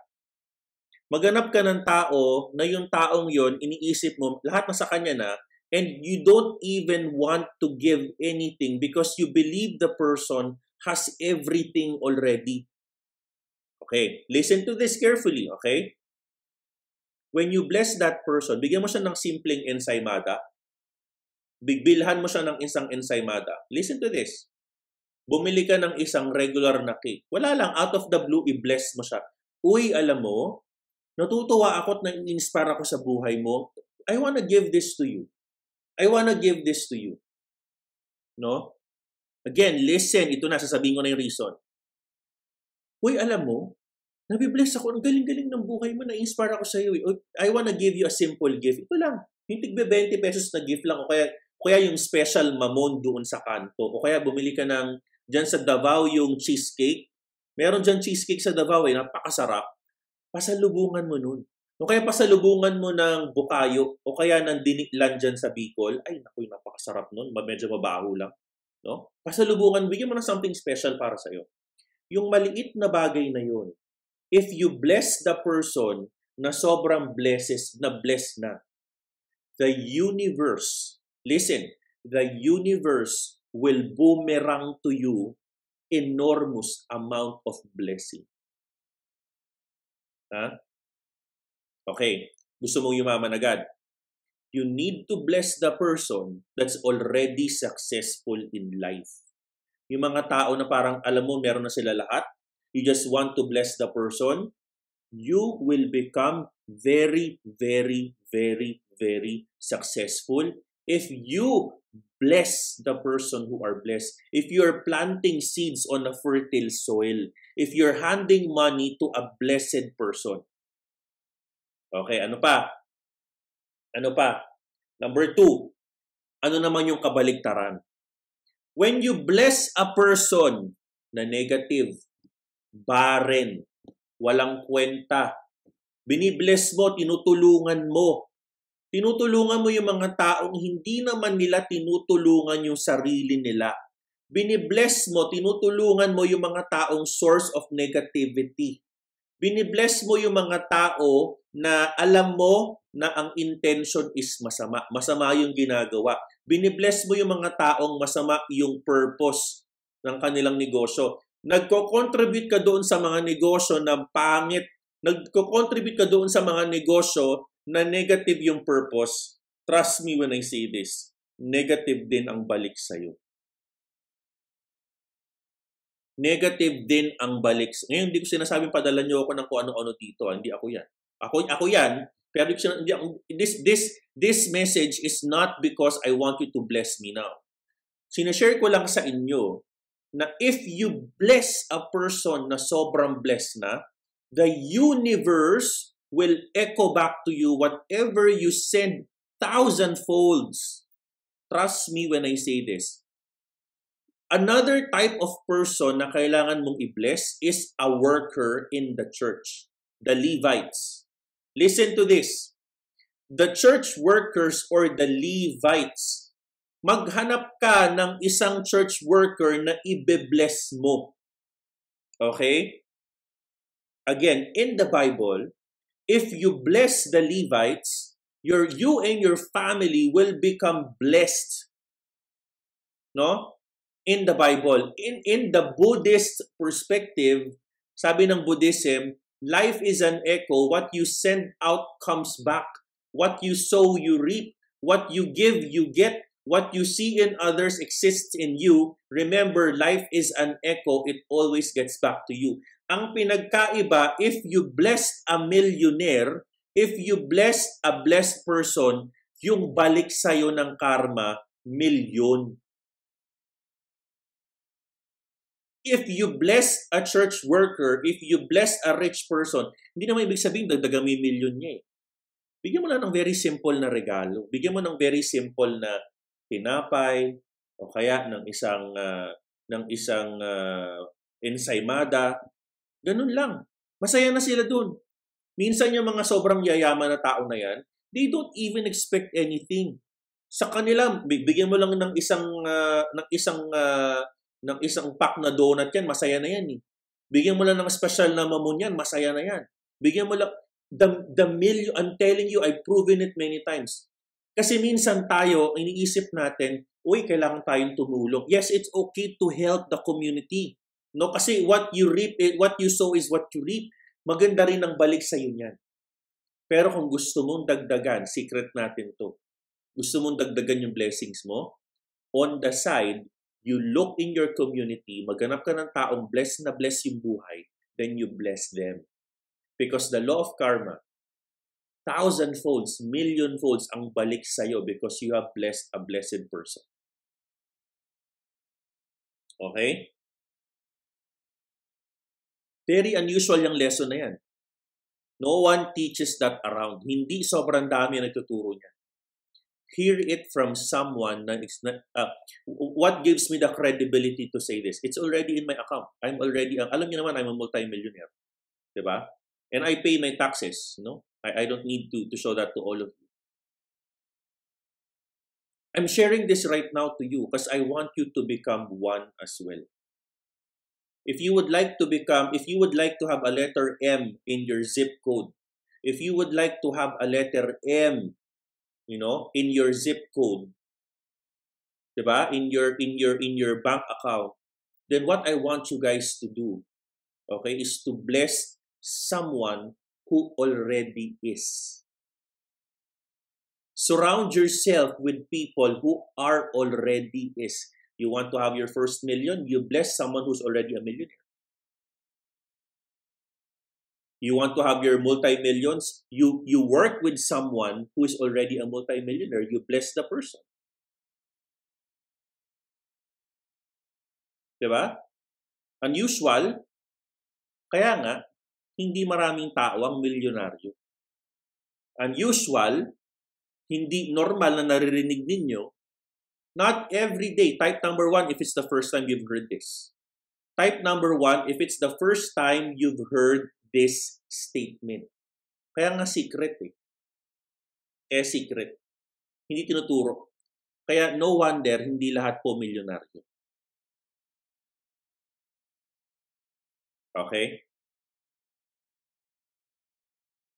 Speaker 2: Maganap ka ng tao na yung taong yun iniisip mo lahat na sa kanya na and you don't even want to give anything because you believe the person has everything already. Okay, listen to this carefully, okay? When you bless that person, bigyan mo siya ng simpleng ensaymada, bigbilhan mo siya ng isang ensaymada. Listen to this. Bumili ka ng isang regular na cake. Wala lang, out of the blue, i-bless mo siya. Uy, alam mo, natutuwa ako at na-inspire ako sa buhay mo. I wanna give this to you. I wanna give this to you. No? Again, listen. Ito na, sasabihin ko na yung reason. Uy, alam mo, Nabibless ako. Ang galing-galing ng buhay mo. Na-inspire ako sa iyo. Eh. I wanna give you a simple gift. Ito lang. Yung tigbe 20 pesos na gift lang. O kaya, o kaya yung special mamon doon sa kanto. O kaya bumili ka ng, dyan sa Davao yung cheesecake. Meron dyan cheesecake sa Davao eh. Napakasarap. Pasalubungan mo nun. O kaya pasalubungan mo ng bukayo o kaya ng diniklan dyan sa Bicol. Ay, naku, napakasarap nun. Medyo mabaho lang. No? Pasalubungan, bigyan mo ng something special para sa iyo. Yung maliit na bagay na yun, if you bless the person na sobrang blesses, na bless na, the universe, listen, the universe will boomerang to you enormous amount of blessing. Ha? Okay, gusto mong yumaman agad. You need to bless the person that's already successful in life. Yung mga tao na parang alam mo meron na sila lahat, you just want to bless the person, you will become very, very, very, very successful if you bless the person who are blessed. If you're planting seeds on a fertile soil, if you're handing money to a blessed person. Okay, ano pa? Ano pa? Number two, ano naman yung kabaligtaran? When you bless a person na negative, barren, walang kwenta. Binibless mo, tinutulungan mo. Tinutulungan mo yung mga taong hindi naman nila tinutulungan yung sarili nila. Binibless mo, tinutulungan mo yung mga taong source of negativity. Binibless mo yung mga tao na alam mo na ang intention is masama. Masama yung ginagawa. Binibless mo yung mga taong masama yung purpose ng kanilang negosyo nagko-contribute ka doon sa mga negosyo na pangit, nagko-contribute ka doon sa mga negosyo na negative yung purpose, trust me when I say this, negative din ang balik sa'yo. Negative din ang balik. Ngayon, hindi ko sinasabing padala niyo ako ng kung ano-ano dito. Ah. Hindi ako yan. Ako, ako yan, pero hindi, this, this, this message is not because I want you to bless me now. Sinashare ko lang sa inyo na if you bless a person na sobrang blessed na, the universe will echo back to you whatever you send thousand folds. Trust me when I say this. Another type of person na kailangan mong i-bless is a worker in the church, the Levites. Listen to this. The church workers or the Levites maghanap ka ng isang church worker na ibe-bless mo. Okay? Again, in the Bible, if you bless the Levites, your you and your family will become blessed. No? In the Bible, in in the Buddhist perspective, sabi ng Buddhism, life is an echo. What you send out comes back. What you sow, you reap. What you give, you get. What you see in others exists in you. Remember, life is an echo. It always gets back to you. Ang pinagkaiba, if you blessed a millionaire, if you blessed a blessed person, yung balik sa'yo ng karma, milyon. If you bless a church worker, if you bless a rich person, hindi naman ibig sabihin dagdagang may milyon niya eh. Bigyan mo lang ng very simple na regalo. Bigyan mo ng very simple na tinapay o kaya ng isang uh, ng isang uh, ensaymada. Ganun lang. Masaya na sila dun. Minsan yung mga sobrang yayaman na tao na yan, they don't even expect anything. Sa kanila, bigyan mo lang ng isang uh, ng isang uh, ng isang pack na donut yan, masaya na yan eh. Bigyan mo lang ng special na mamon yan, masaya na yan. Bigyan mo lang the the million I'm telling you I've proven it many times kasi minsan tayo, iniisip natin, uy, kailangan tayong tumulong. Yes, it's okay to help the community. No, kasi what you reap, eh, what you sow is what you reap. Maganda rin ang balik sa iyo niyan. Pero kung gusto mong dagdagan, secret natin to. Gusto mong dagdagan yung blessings mo, on the side, you look in your community, maganap ka ng taong blessed na bless yung buhay, then you bless them. Because the law of karma, thousand folds, million folds ang balik sa iyo because you have blessed a blessed person. Okay? Very unusual yung lesson na yan. No one teaches that around. Hindi sobrang dami ang nagtuturo niya. Hear it from someone na uh, what gives me the credibility to say this? It's already in my account. I'm already, uh, alam niyo naman, I'm a multi-millionaire. Diba? And I pay my taxes. No? I, I don't need to, to show that to all of you. I'm sharing this right now to you because I want you to become one as well. If you would like to become, if you would like to have a letter M in your zip code, if you would like to have a letter M, you know, in your zip code, diba? In your in your in your bank account, then what I want you guys to do, okay, is to bless someone who already is. Surround yourself with people who are already is. You want to have your first million, you bless someone who's already a millionaire. You want to have your multi-millions, you, you work with someone who is already a multi-millionaire, you bless the person. Diba? Unusual, kaya nga, hindi maraming tao ang milyonaryo. Unusual, hindi normal na naririnig ninyo, not every day. Type number one if it's the first time you've heard this. Type number one if it's the first time you've heard this statement. Kaya nga secret eh. Kaya secret. Hindi tinuturo. Kaya no wonder hindi lahat po milyonaryo. Okay?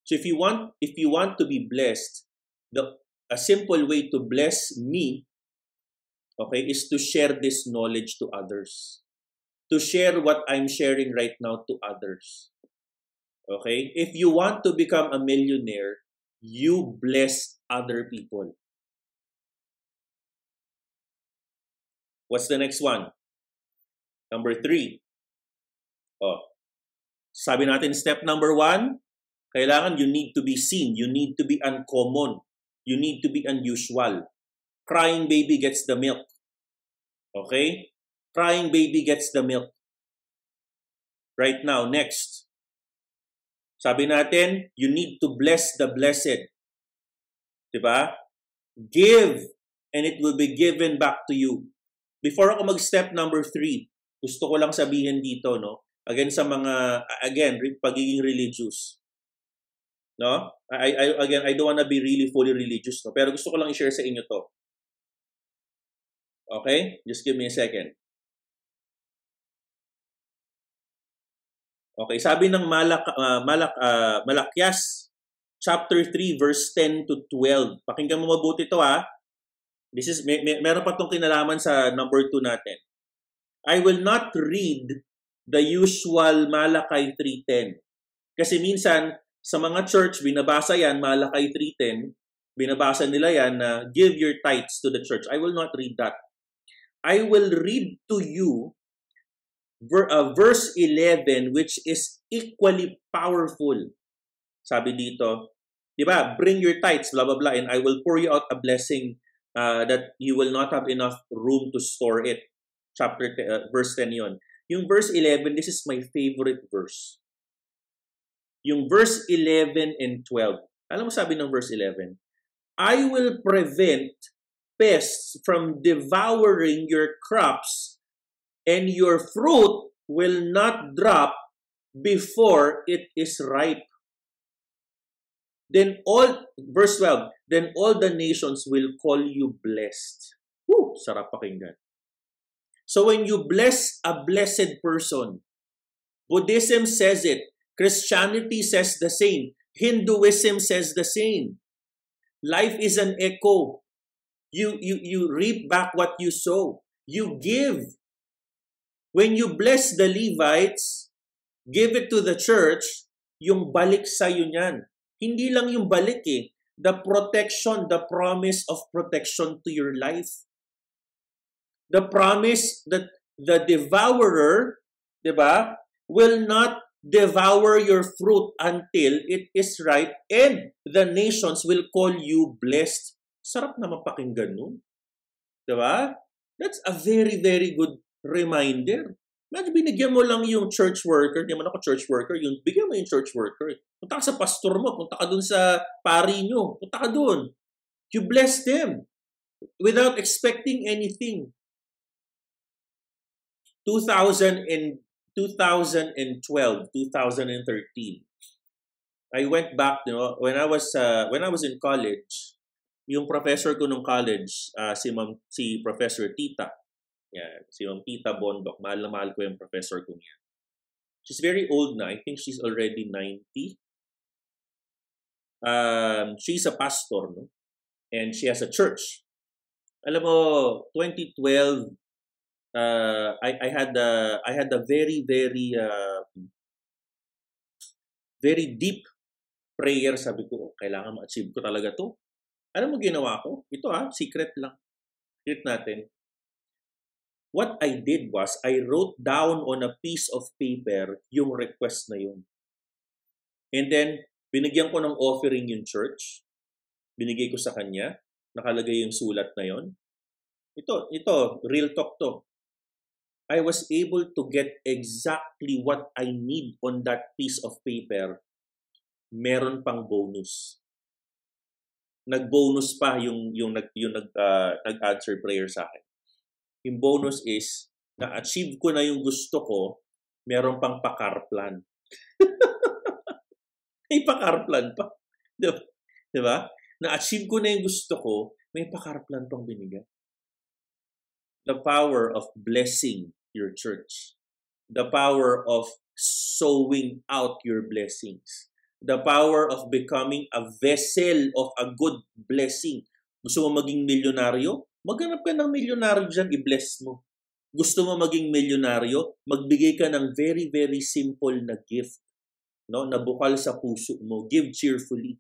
Speaker 2: So if you want if you want to be blessed, the a simple way to bless me, okay, is to share this knowledge to others. To share what I'm sharing right now to others. Okay? If you want to become a millionaire, you bless other people. What's the next one? Number three. Oh. Sabi natin, step number one, kailangan you need to be seen. You need to be uncommon. You need to be unusual. Crying baby gets the milk. Okay? Crying baby gets the milk. Right now, next. Sabi natin, you need to bless the blessed. Diba? Give, and it will be given back to you. Before ako mag-step number three, gusto ko lang sabihin dito, no? Again, sa mga, again, pagiging religious. No? I, I, again, I don't wanna be really fully religious, no? Pero gusto ko lang i-share sa inyo to. Okay? Just give me a second. Okay, sabi ng Malak, uh, Malak, uh, Malakyas, chapter 3, verse 10 to 12. Pakinggan mo mabuti to ha. This is, may, may, meron pa itong kinalaman sa number 2 natin. I will not read the usual Malakay 3.10. Kasi minsan, sa mga church, binabasa yan, Malakay 3.10, binabasa nila yan na give your tithes to the church. I will not read that. I will read to you verse 11 which is equally powerful. Sabi dito, di ba, bring your tithes, blah, blah, blah, and I will pour you out a blessing uh, that you will not have enough room to store it. Chapter, uh, verse 10 yon. Yung verse 11, this is my favorite verse yung verse 11 and 12. Alam mo sabi ng verse 11? I will prevent pests from devouring your crops and your fruit will not drop before it is ripe. Then all, verse 12, then all the nations will call you blessed. Woo, sarap pakinggan. So when you bless a blessed person, Buddhism says it, Christianity says the same. Hinduism says the same. Life is an echo. You, you, you reap back what you sow. You give. When you bless the Levites, give it to the church, yung balik sa'yo niyan. Hindi lang yung balik eh. The protection, the promise of protection to your life. The promise that the devourer, di ba, will not devour your fruit until it is ripe and the nations will call you blessed. Sarap na mapakinggan nun. Diba? That's a very, very good reminder. Imagine, binigyan mo lang yung church worker, hindi man ako church worker, yung bigyan mo yung church worker. Punta ka sa pastor mo, punta ka dun sa pari nyo, punta ka dun. You bless them without expecting anything. 2000 and 2012, 2013. I went back, you know, when I was uh, when I was in college, yung professor ko nung college, uh, si Ma'am, si Professor Tita. Yan, si Ma'am Tita Bondok. Mahal na mahal ko yung professor ko niya. She's very old na. I think she's already 90. Um, she's a pastor, no? And she has a church. Alam mo, 2012, uh, I, I had a, I had a very, very, uh, very deep prayer. Sabi ko, oh, kailangan ma-achieve ko talaga to. Ano mo ginawa ko? Ito ah, secret lang. Secret natin. What I did was, I wrote down on a piece of paper yung request na yun. And then, binigyan ko ng offering yung church. Binigay ko sa kanya. Nakalagay yung sulat na yon. Ito, ito, real talk to. I was able to get exactly what I need on that piece of paper. Meron pang bonus nag-bonus pa yung yung nag yung uh, nag-answer prayer sa akin. Yung bonus is na-achieve ko na yung gusto ko, meron pang pakar plan. may pakar plan pa. Di ba? Na-achieve ko na yung gusto ko, may pakar plan pang binigay. The power of blessing your church. The power of sowing out your blessings the power of becoming a vessel of a good blessing. Gusto mo maging milyonaryo? Maghanap ka ng milyonaryo dyan, i-bless mo. Gusto mo maging milyonaryo? Magbigay ka ng very, very simple na gift. No? Na bukal sa puso mo. Give cheerfully.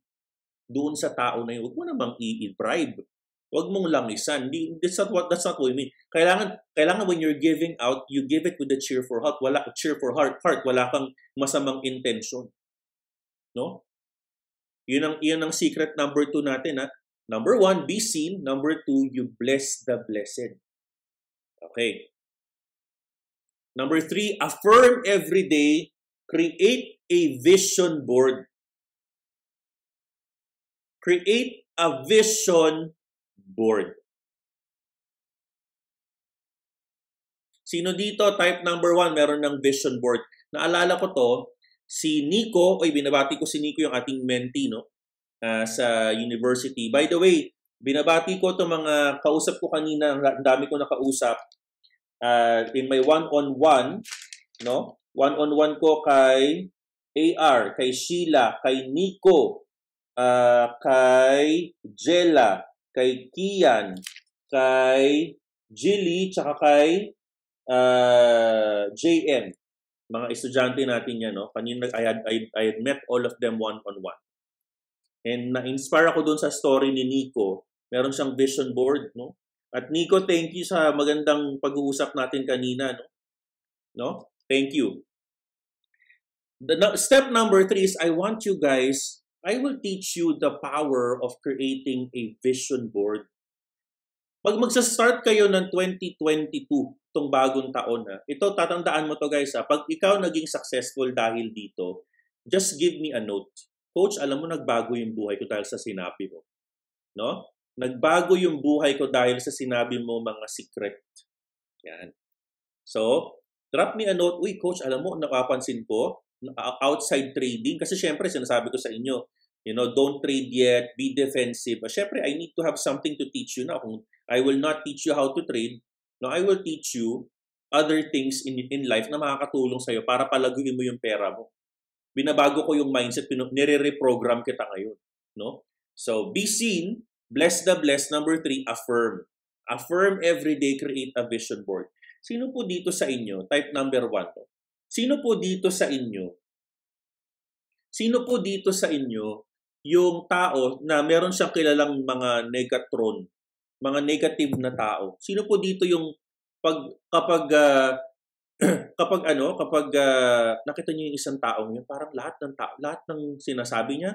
Speaker 2: Doon sa tao na yun. Huwag mo namang i-bribe. Huwag mong langisan. That's not what, that's not what I mean. Kailangan, kailangan when you're giving out, you give it with a cheerful heart. Wala, cheerful heart, heart. Wala kang masamang intention. No? Yun ang, yun ang secret number two natin. Ha? Number one, be seen. Number two, you bless the blessed. Okay. Number three, affirm every day. Create a vision board. Create a vision board. Sino dito? Type number one, meron ng vision board. Naalala ko to, si Nico, oy binabati ko si Nico yung ating mentee no uh, sa university. By the way, binabati ko 'tong mga kausap ko kanina, ang dami ko nakausap uh, in my one-on-one, no? One-on-one ko kay AR, kay Sheila, kay Nico, uh, kay Jella, kay Kian, kay Jilly, tsaka kay uh, JM mga estudyante natin yan, no? Kanina I had, I, I had met all of them one-on-one. And na-inspire ako dun sa story ni Nico. Meron siyang vision board, no? At Nico, thank you sa magandang pag-uusap natin kanina, no? No? Thank you. The no, step number three is I want you guys, I will teach you the power of creating a vision board pag magsa-start kayo ng 2022, itong bagong taon na, ito tatandaan mo to guys ha, pag ikaw naging successful dahil dito, just give me a note. Coach, alam mo nagbago yung buhay ko dahil sa sinabi mo. No? Nagbago yung buhay ko dahil sa sinabi mo mga secret. Yan. So, drop me a note. Uy, coach, alam mo, napapansin ko, outside trading, kasi syempre, sinasabi ko sa inyo, you know, don't trade yet, be defensive. Syempre, I need to have something to teach you na. Kung I will not teach you how to trade. No, I will teach you other things in, in life na makakatulong sa'yo para palaguin mo yung pera mo. Binabago ko yung mindset, nire-reprogram kita ngayon. No? So, be seen, bless the blessed. Number three, affirm. Affirm every day, create a vision board. Sino po dito sa inyo? Type number one. To. Sino po dito sa inyo? Sino po dito sa inyo yung tao na meron siyang kilalang mga negatron mga negative na tao. Sino po dito yung pag kapag uh, kapag ano, kapag uh, nakita niyo yung isang taong yun, parang lahat ng tao, lahat ng sinasabi niya,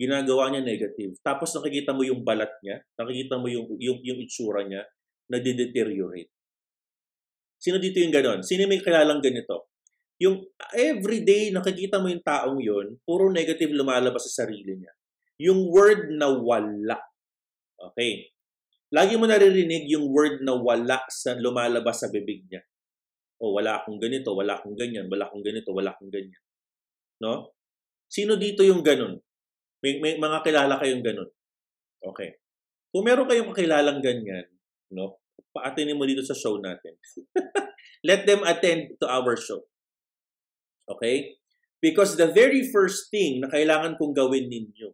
Speaker 2: ginagawa niya negative. Tapos nakikita mo yung balat niya, nakikita mo yung yung yung itsura niya na deteriorate. Sino dito yung ganon? Sino may kilalang ganito? Yung everyday nakikita mo yung taong yun, puro negative lumalabas sa sarili niya. Yung word na wala. Okay. Lagi mo naririnig yung word na wala sa lumalabas sa bibig niya. O wala akong ganito, wala akong ganyan, wala akong ganito, wala akong ganyan. No? Sino dito yung ganun? May, may mga kilala kayong ganun. Okay. Kung meron kayong kakilalang ganyan, no? Paatinin mo dito sa show natin. Let them attend to our show. Okay? Because the very first thing na kailangan kong gawin ninyo,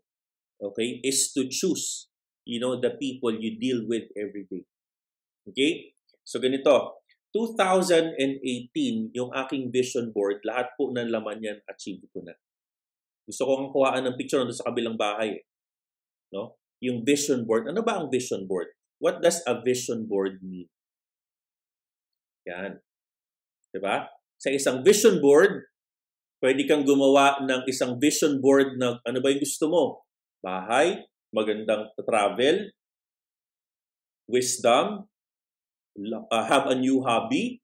Speaker 2: okay, is to choose, you know, the people you deal with every day. Okay? So ganito, 2018, yung aking vision board, lahat po ng laman yan, achieve ko na. Gusto ko kong kuhaan ng picture nandun sa kabilang bahay. Eh. No? Yung vision board. Ano ba ang vision board? What does a vision board mean? Yan. Diba? Sa isang vision board, pwede kang gumawa ng isang vision board na ano ba yung gusto mo? Bahay, magandang travel, wisdom, uh, have a new hobby,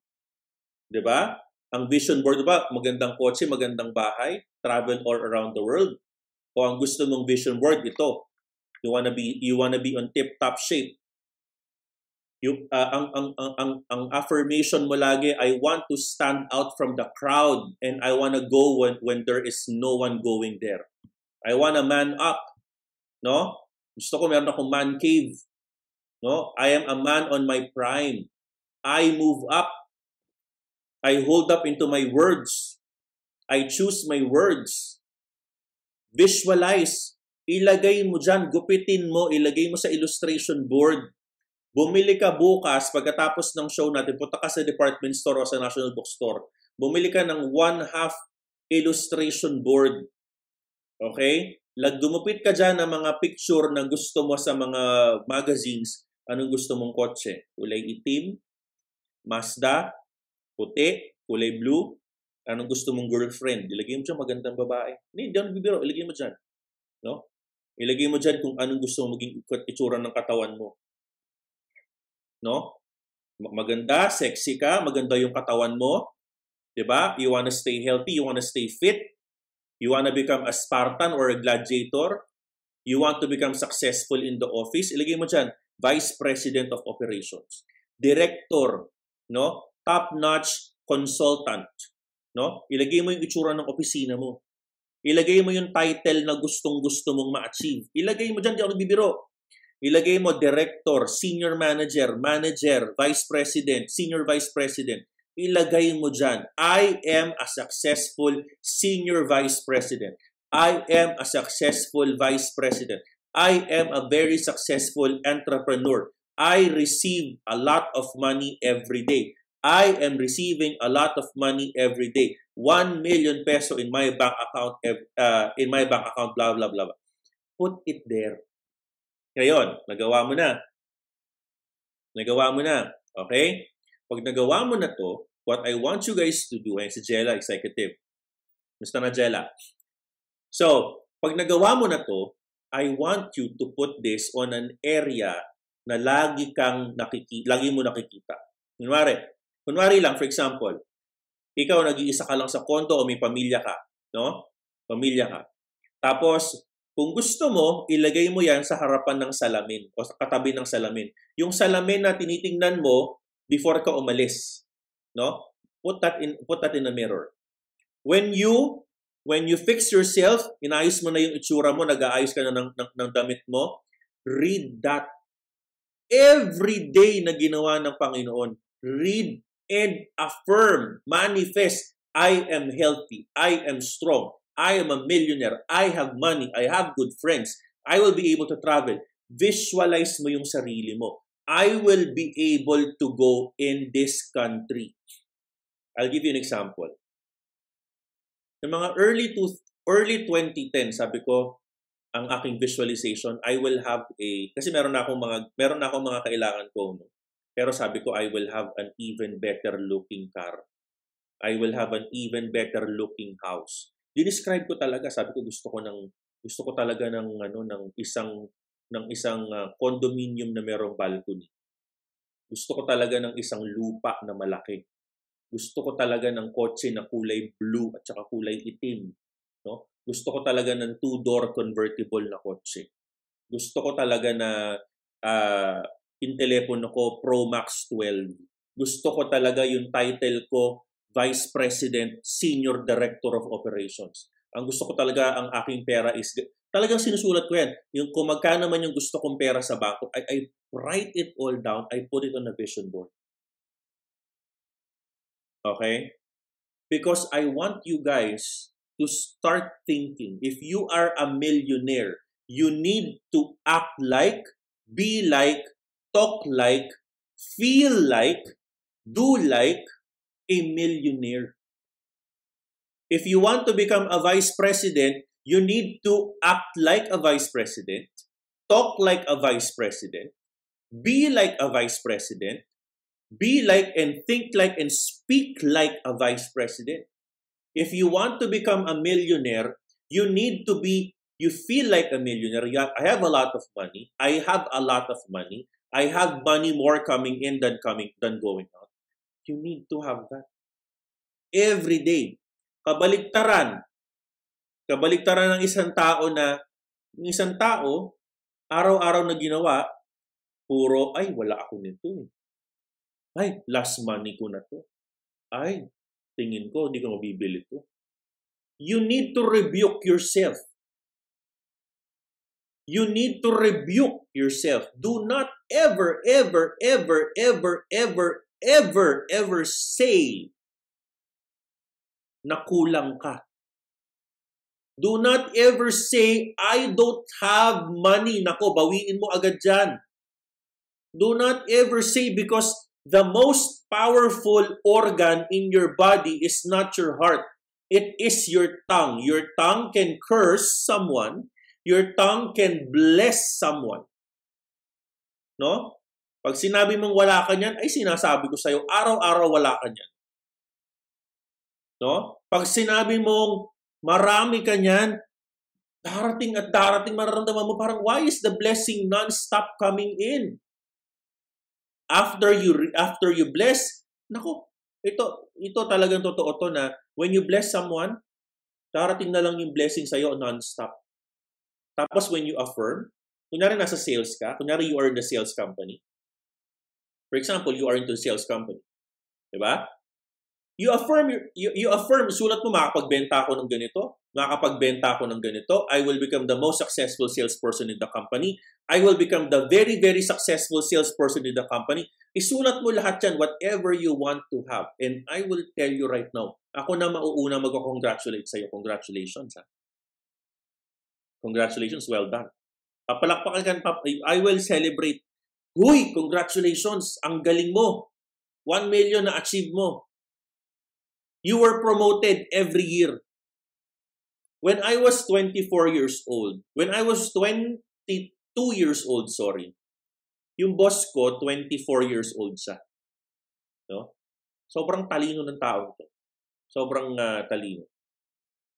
Speaker 2: 'di ba? Ang vision board ba, magandang kotse, magandang bahay, travel all around the world. O ang gusto mong vision board ito. You wanna be you wanna be on tip top shape. You, uh, ang, ang, ang, ang, ang affirmation mo lagi, I want to stand out from the crowd and I wanna go when, when there is no one going there. I wanna man up. No? Gusto ko meron akong man cave. No? I am a man on my prime. I move up. I hold up into my words. I choose my words. Visualize. Ilagay mo dyan, gupitin mo, ilagay mo sa illustration board. Bumili ka bukas, pagkatapos ng show natin, punta ka sa department store o sa National Bookstore. Bumili ka ng one-half illustration board. Okay? Laggumupit ka dyan ng mga picture na gusto mo sa mga magazines Anong gusto mong kotse? Kulay itim, Mazda, puti, kulay blue. Anong gusto mong girlfriend? Ilagay mo dyan magandang babae. Hindi, hindi ako nagbibiro. Ilagay mo dyan. No? Ilagay mo dyan kung anong gusto mong maging itsura ng katawan mo. No? Maganda, sexy ka, maganda yung katawan mo. 'Di ba? You wanna stay healthy, you wanna stay fit. You wanna become a Spartan or a gladiator. You want to become successful in the office. Ilagay mo dyan, Vice President of Operations, Director, no? Top-notch consultant, no? Ilagay mo yung itsura ng opisina mo. Ilagay mo yung title na gustong-gusto mong ma-achieve. Ilagay mo diyan, di ako nagbibiro. Ilagay mo director, senior manager, manager, vice president, senior vice president. Ilagay mo diyan, I am a successful senior vice president. I am a successful vice president. I am a very successful entrepreneur. I receive a lot of money every day. I am receiving a lot of money every day. 1 million peso in my bank account uh, in my bank account blah blah blah. Put it there. Ngayon, nagawa mo na. Nagawa mo na. Okay? Pag nagawa mo na to, what I want you guys to do, ay si Jella, executive. Mr. na Jella. So, pag nagawa mo na to, I want you to put this on an area na lagi kang nakiki lagi mo nakikita. Kunwari, kunwari lang for example, ikaw nag-iisa ka lang sa kondo o may pamilya ka, no? Pamilya ka. Tapos kung gusto mo, ilagay mo 'yan sa harapan ng salamin o sa katabi ng salamin. Yung salamin na tinitingnan mo before ka umalis, no? Put that in put that in a mirror. When you When you fix yourself, inayos mo na yung itsura mo, nag-aayos ka na ng, ng, ng damit mo, read that every day na ginawa ng Panginoon. Read and affirm, manifest, I am healthy, I am strong, I am a millionaire, I have money, I have good friends, I will be able to travel. Visualize mo yung sarili mo. I will be able to go in this country. I'll give you an example. Yung mga early to early 2010, sabi ko, ang aking visualization, I will have a kasi meron na akong mga meron na akong mga kailangan ko no. Pero sabi ko I will have an even better looking car. I will have an even better looking house. Dinescribe ko talaga, sabi ko gusto ko ng gusto ko talaga ng ano ng isang ng isang uh, condominium na merong balcony. Gusto ko talaga ng isang lupa na malaki. Gusto ko talaga ng kotse na kulay blue at saka kulay itim. No? Gusto ko talaga ng two-door convertible na kotse. Gusto ko talaga na uh, yung telepono ko Pro Max 12. Gusto ko talaga yung title ko Vice President, Senior Director of Operations. Ang gusto ko talaga ang aking pera is talagang sinusulat ko yan. Yung kung magkano man yung gusto kong pera sa bangko, I, I write it all down, I put it on a vision board. Okay? Because I want you guys to start thinking. If you are a millionaire, you need to act like, be like, talk like, feel like, do like a millionaire. If you want to become a vice president, you need to act like a vice president, talk like a vice president, be like a vice president, be like and think like and speak like a vice president. If you want to become a millionaire, you need to be, you feel like a millionaire. I have a lot of money. I have a lot of money. I have money more coming in than coming than going out. You need to have that. Every day. Kabaliktaran. Kabaliktaran ng isang tao na, ng isang tao, araw-araw na ginawa, puro, ay, wala ako nito eh. Ay, last money ko na to. Ay, tingin ko, hindi ko mabibili to. You need to rebuke yourself. You need to rebuke yourself. Do not ever, ever, ever, ever, ever, ever, ever say na kulang ka. Do not ever say, I don't have money. Nako, bawiin mo agad dyan. Do not ever say because the most powerful organ in your body is not your heart. It is your tongue. Your tongue can curse someone. Your tongue can bless someone. No? Pag sinabi mong wala ka niyan, ay sinasabi ko sa'yo, araw-araw wala ka niyan. No? Pag sinabi mong Marami ka niyan. Darating at darating mararamdaman mo parang why is the blessing non-stop coming in? After you after you bless, nako, ito ito talagang totoo to na when you bless someone, darating na lang yung blessing sa iyo non-stop. Tapos when you affirm, kunyari nasa sales ka, kunyari you are in the sales company. For example, you are into sales company. 'Di ba? You affirm, you, you affirm, sulat mo, makapagbenta ako ng ganito, makapagbenta ako ng ganito, I will become the most successful salesperson in the company, I will become the very, very successful salesperson in the company. Isulat mo lahat yan, whatever you want to have. And I will tell you right now, ako na mauuna mag-congratulate sa'yo. Congratulations, ha? Congratulations, well done. Papalakpakan ka, I will celebrate. Huy, congratulations, ang galing mo. 1 million na achieve mo. You were promoted every year. When I was 24 years old, when I was 22 years old, sorry, yung boss ko, 24 years old siya. No? Sobrang talino ng tao to. Sobrang uh, talino.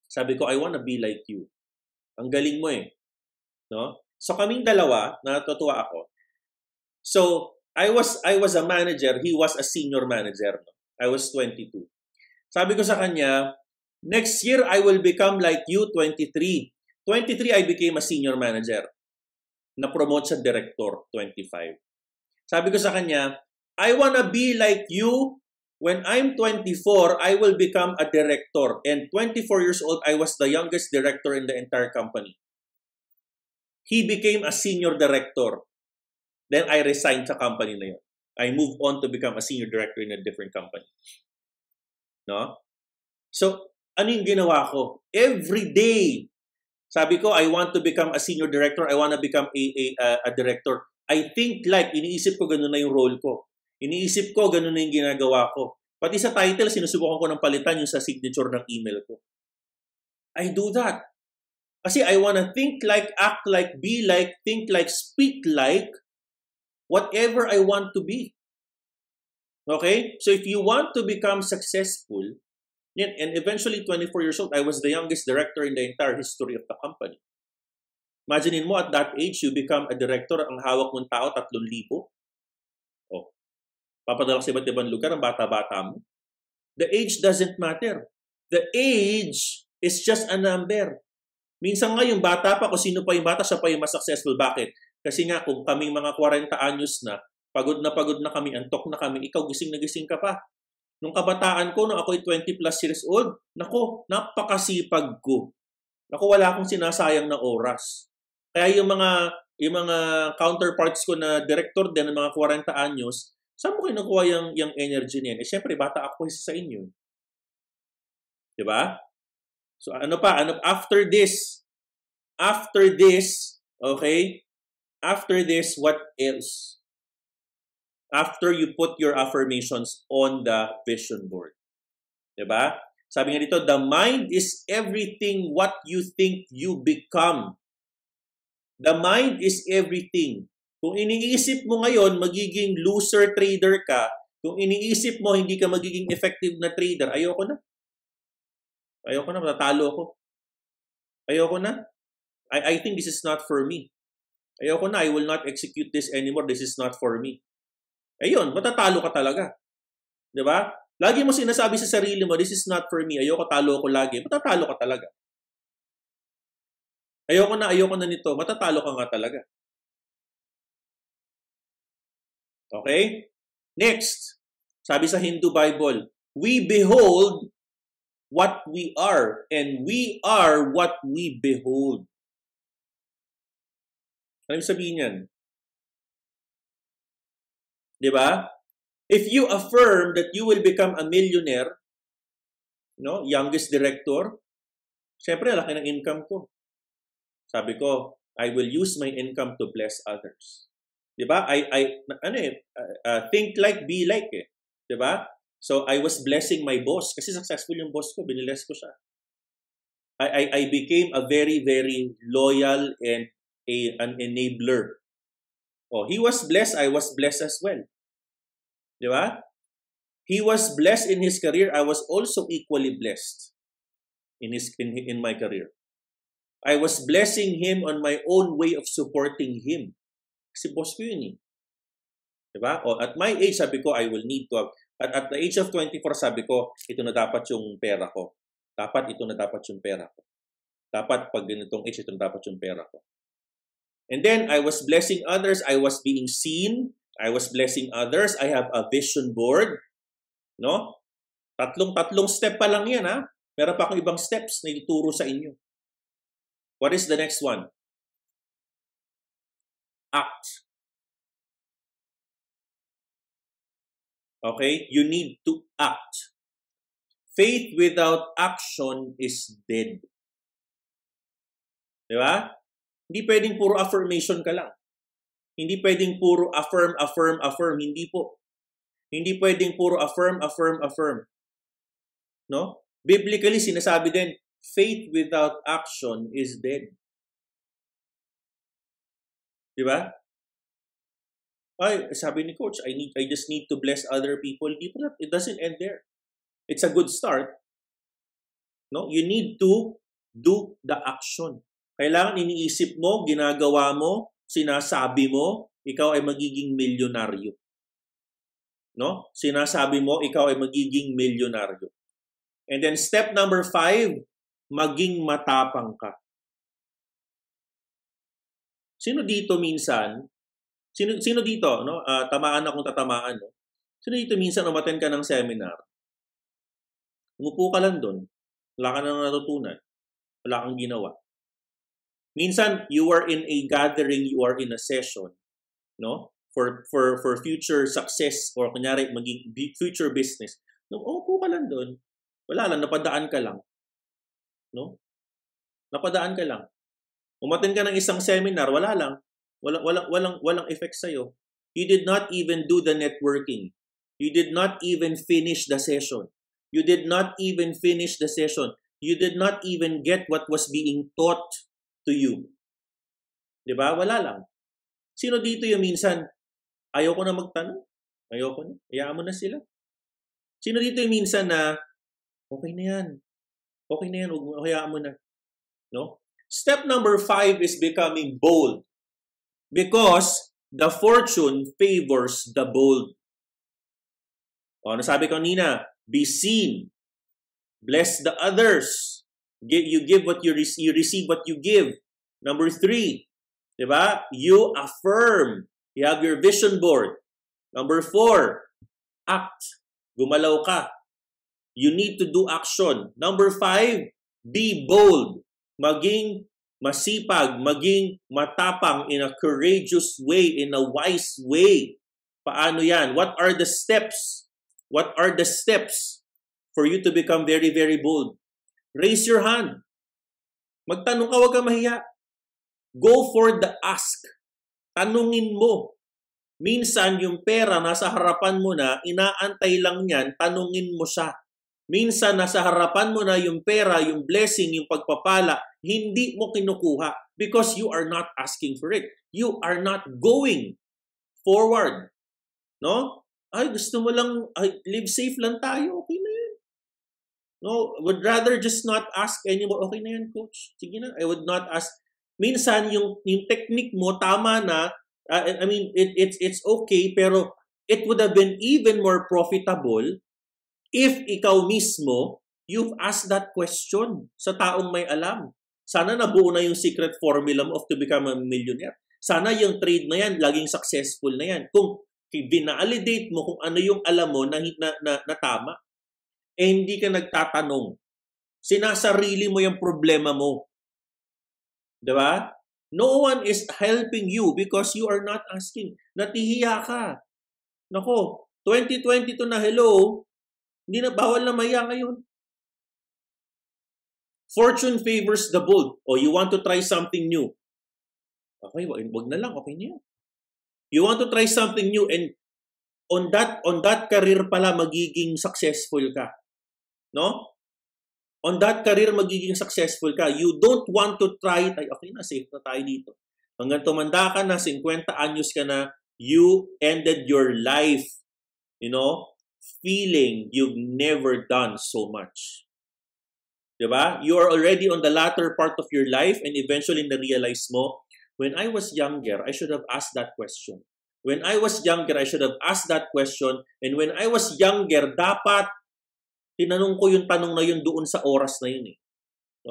Speaker 2: Sabi ko, I wanna be like you. Ang galing mo eh. No? So kaming dalawa, natutuwa ako. So, I was I was a manager, he was a senior manager. I was 22. Sabi ko sa kanya, next year I will become like you, 23. 23, I became a senior manager. Na-promote sa director, 25. Sabi ko sa kanya, I wanna be like you. When I'm 24, I will become a director. And 24 years old, I was the youngest director in the entire company. He became a senior director. Then I resigned sa company na yun. I moved on to become a senior director in a different company. No? So, ano yung ginawa ko? Every day, sabi ko, I want to become a senior director. I want to become a, a, a director. I think like, iniisip ko ganun na yung role ko. Iniisip ko ganun na yung ginagawa ko. Pati sa title, sinusubukan ko ng palitan yung sa signature ng email ko. I do that. Kasi I want to think like, act like, be like, think like, speak like, whatever I want to be. Okay? So if you want to become successful, and eventually 24 years old, I was the youngest director in the entire history of the company. Imagine mo at that age, you become a director, ang hawak mong tao, 3,000. Oh. papadala sa iba't ibang lugar, ang bata-bata mo. The age doesn't matter. The age is just a number. Minsan nga yung bata pa, kung sino pa yung bata, siya pa yung mas successful. Bakit? Kasi nga, kung kaming mga 40 anyos na, pagod na pagod na kami, antok na kami, ikaw gising na gising ka pa. Nung kabataan ko, nung ako'y 20 plus years old, nako, napakasipag ko. Nako, wala akong sinasayang na oras. Kaya yung mga yung mga counterparts ko na director din ng mga 40 anyos, saan mo kinukuha yung, yung energy niyan? Eh, syempre, bata ako isa sa inyo. Di ba? So, ano pa? Ano, after this, after this, okay, after this, what else? After you put your affirmations on the vision board. Di ba? Sabi nga dito, the mind is everything what you think you become. The mind is everything. Kung iniisip mo ngayon, magiging loser trader ka, kung iniisip mo hindi ka magiging effective na trader, ayoko na. Ayoko na, matatalo ako. Ayoko na. I, I think this is not for me. Ayoko na, I will not execute this anymore. This is not for me. Ayun, matatalo ka talaga. 'Di ba? Lagi mo sinasabi sa sarili mo, this is not for me. Ayoko talo ko lagi. Matatalo ka talaga. Ayoko na, ayoko na nito. Matatalo ka nga talaga. Okay? Next, sabi sa Hindu Bible, we behold what we are and we are what we behold. Ano sabihin yan? Di ba? If you affirm that you will become a millionaire, no, youngest director, syempre, laki ng income ko. Sabi ko, I will use my income to bless others. 'Di ba? I I ano eh uh, think like be like eh. 'Di ba? So I was blessing my boss kasi successful yung boss ko, biniles ko siya. I I I became a very very loyal and a an enabler. Oh, he was blessed, I was blessed as well. 'Di ba? He was blessed in his career, I was also equally blessed in his in, in my career. I was blessing him on my own way of supporting him. Kasi boss ko yun eh. Diba? O, at my age, sabi ko, I will need to have, at, at the age of 24, sabi ko, ito na dapat yung pera ko. Dapat ito na dapat yung pera ko. Dapat pag ganitong age, ito na dapat yung pera ko. And then, I was blessing others. I was being seen. I was blessing others. I have a vision board. No? Tatlong-tatlong step pa lang yan, ha? Meron pa akong ibang steps na ituturo sa inyo. What is the next one? Act. Okay? You need to act. Faith without action is dead. Di ba? Hindi pwedeng puro affirmation ka lang. Hindi pwedeng puro affirm, affirm, affirm. Hindi po. Hindi pwedeng puro affirm, affirm, affirm. No? Biblically, sinasabi din, faith without action is dead. Di ba? Ay, sabi ni coach, I need I just need to bless other people. Di pa, it doesn't end there. It's a good start. No? You need to do the action. Kailangan iniisip mo, ginagawa mo, sinasabi mo, ikaw ay magiging milyonaryo. No? Sinasabi mo, ikaw ay magiging milyonaryo. And then step number five, maging matapang ka. Sino dito minsan, sino, sino dito, no? Uh, tamaan akong tatamaan, no? Sino dito minsan umaten ka ng seminar? Umupo ka lang doon. Wala ka nang natutunan. Wala kang ginawa. Minsan, you are in a gathering, you are in a session, no? For for for future success or kunyari maging future business. No, umupo ka lang doon. Wala lang, napadaan ka lang. No? Napadaan ka lang. Umatin ka ng isang seminar, wala lang. Walang, walang, walang, walang effect sa'yo. You did not even do the networking. You did not even finish the session. You did not even finish the session. You did not even get what was being taught to you. Di ba? Wala lang. Sino dito yung minsan, ayoko na magtanong? Ayoko na. Hayaan mo na sila. Sino dito yung minsan na, okay na yan. Okay na yan, hayaan mo na. No? Step number five is becoming bold. Because the fortune favors the bold. O, ano sabi ko kanina? Be seen. Bless the others. Give, you give what you, re- you receive what you give. Number three, di ba? You affirm. You have your vision board. Number four, act. Gumalaw ka. You need to do action. Number five, be bold. Maging masipag, maging matapang in a courageous way, in a wise way. Paano yan? What are the steps? What are the steps for you to become very, very bold? Raise your hand. Magtanong ka, huwag ka mahiya. Go for the ask. Tanungin mo. Minsan, yung pera nasa harapan mo na, inaantay lang yan, tanungin mo siya. Minsan, nasa harapan mo na yung pera, yung blessing, yung pagpapala, hindi mo kinukuha because you are not asking for it. You are not going forward. No? Ay, gusto mo lang, ay, live safe lang tayo, okay na. No, would rather just not ask anymore, okay na yan, coach. Sige na, I would not ask. Minsan, yung, yung technique mo, tama na, uh, I mean, it, it's, it's okay, pero it would have been even more profitable if ikaw mismo, you've asked that question sa taong may alam. Sana nabuo na yung secret formula of to become a millionaire. Sana yung trade na yan, laging successful na yan. Kung binalidate mo kung ano yung alam mo na, na, na, na tama, eh hindi ka nagtatanong. Sinasarili mo yung problema mo. 'Di ba? No one is helping you because you are not asking. Natihiya ka. Nako, 2022 na hello, hindi na bawal na maya ngayon. Fortune favors the bold. O you want to try something new. Okay, wag, wag na lang, okay na yan. You want to try something new and on that on that career pala magiging successful ka. No? On that career magiging successful ka. You don't want to try it. Ay, okay na, safe na tayo dito. Hanggang tumanda ka na, 50 anyos ka na, you ended your life, you know, feeling you've never done so much. Diba? You are already on the latter part of your life and eventually na-realize mo, when I was younger, I should have asked that question. When I was younger, I should have asked that question. And when I was younger, dapat tinanong ko yung tanong na yun doon sa oras na yun eh.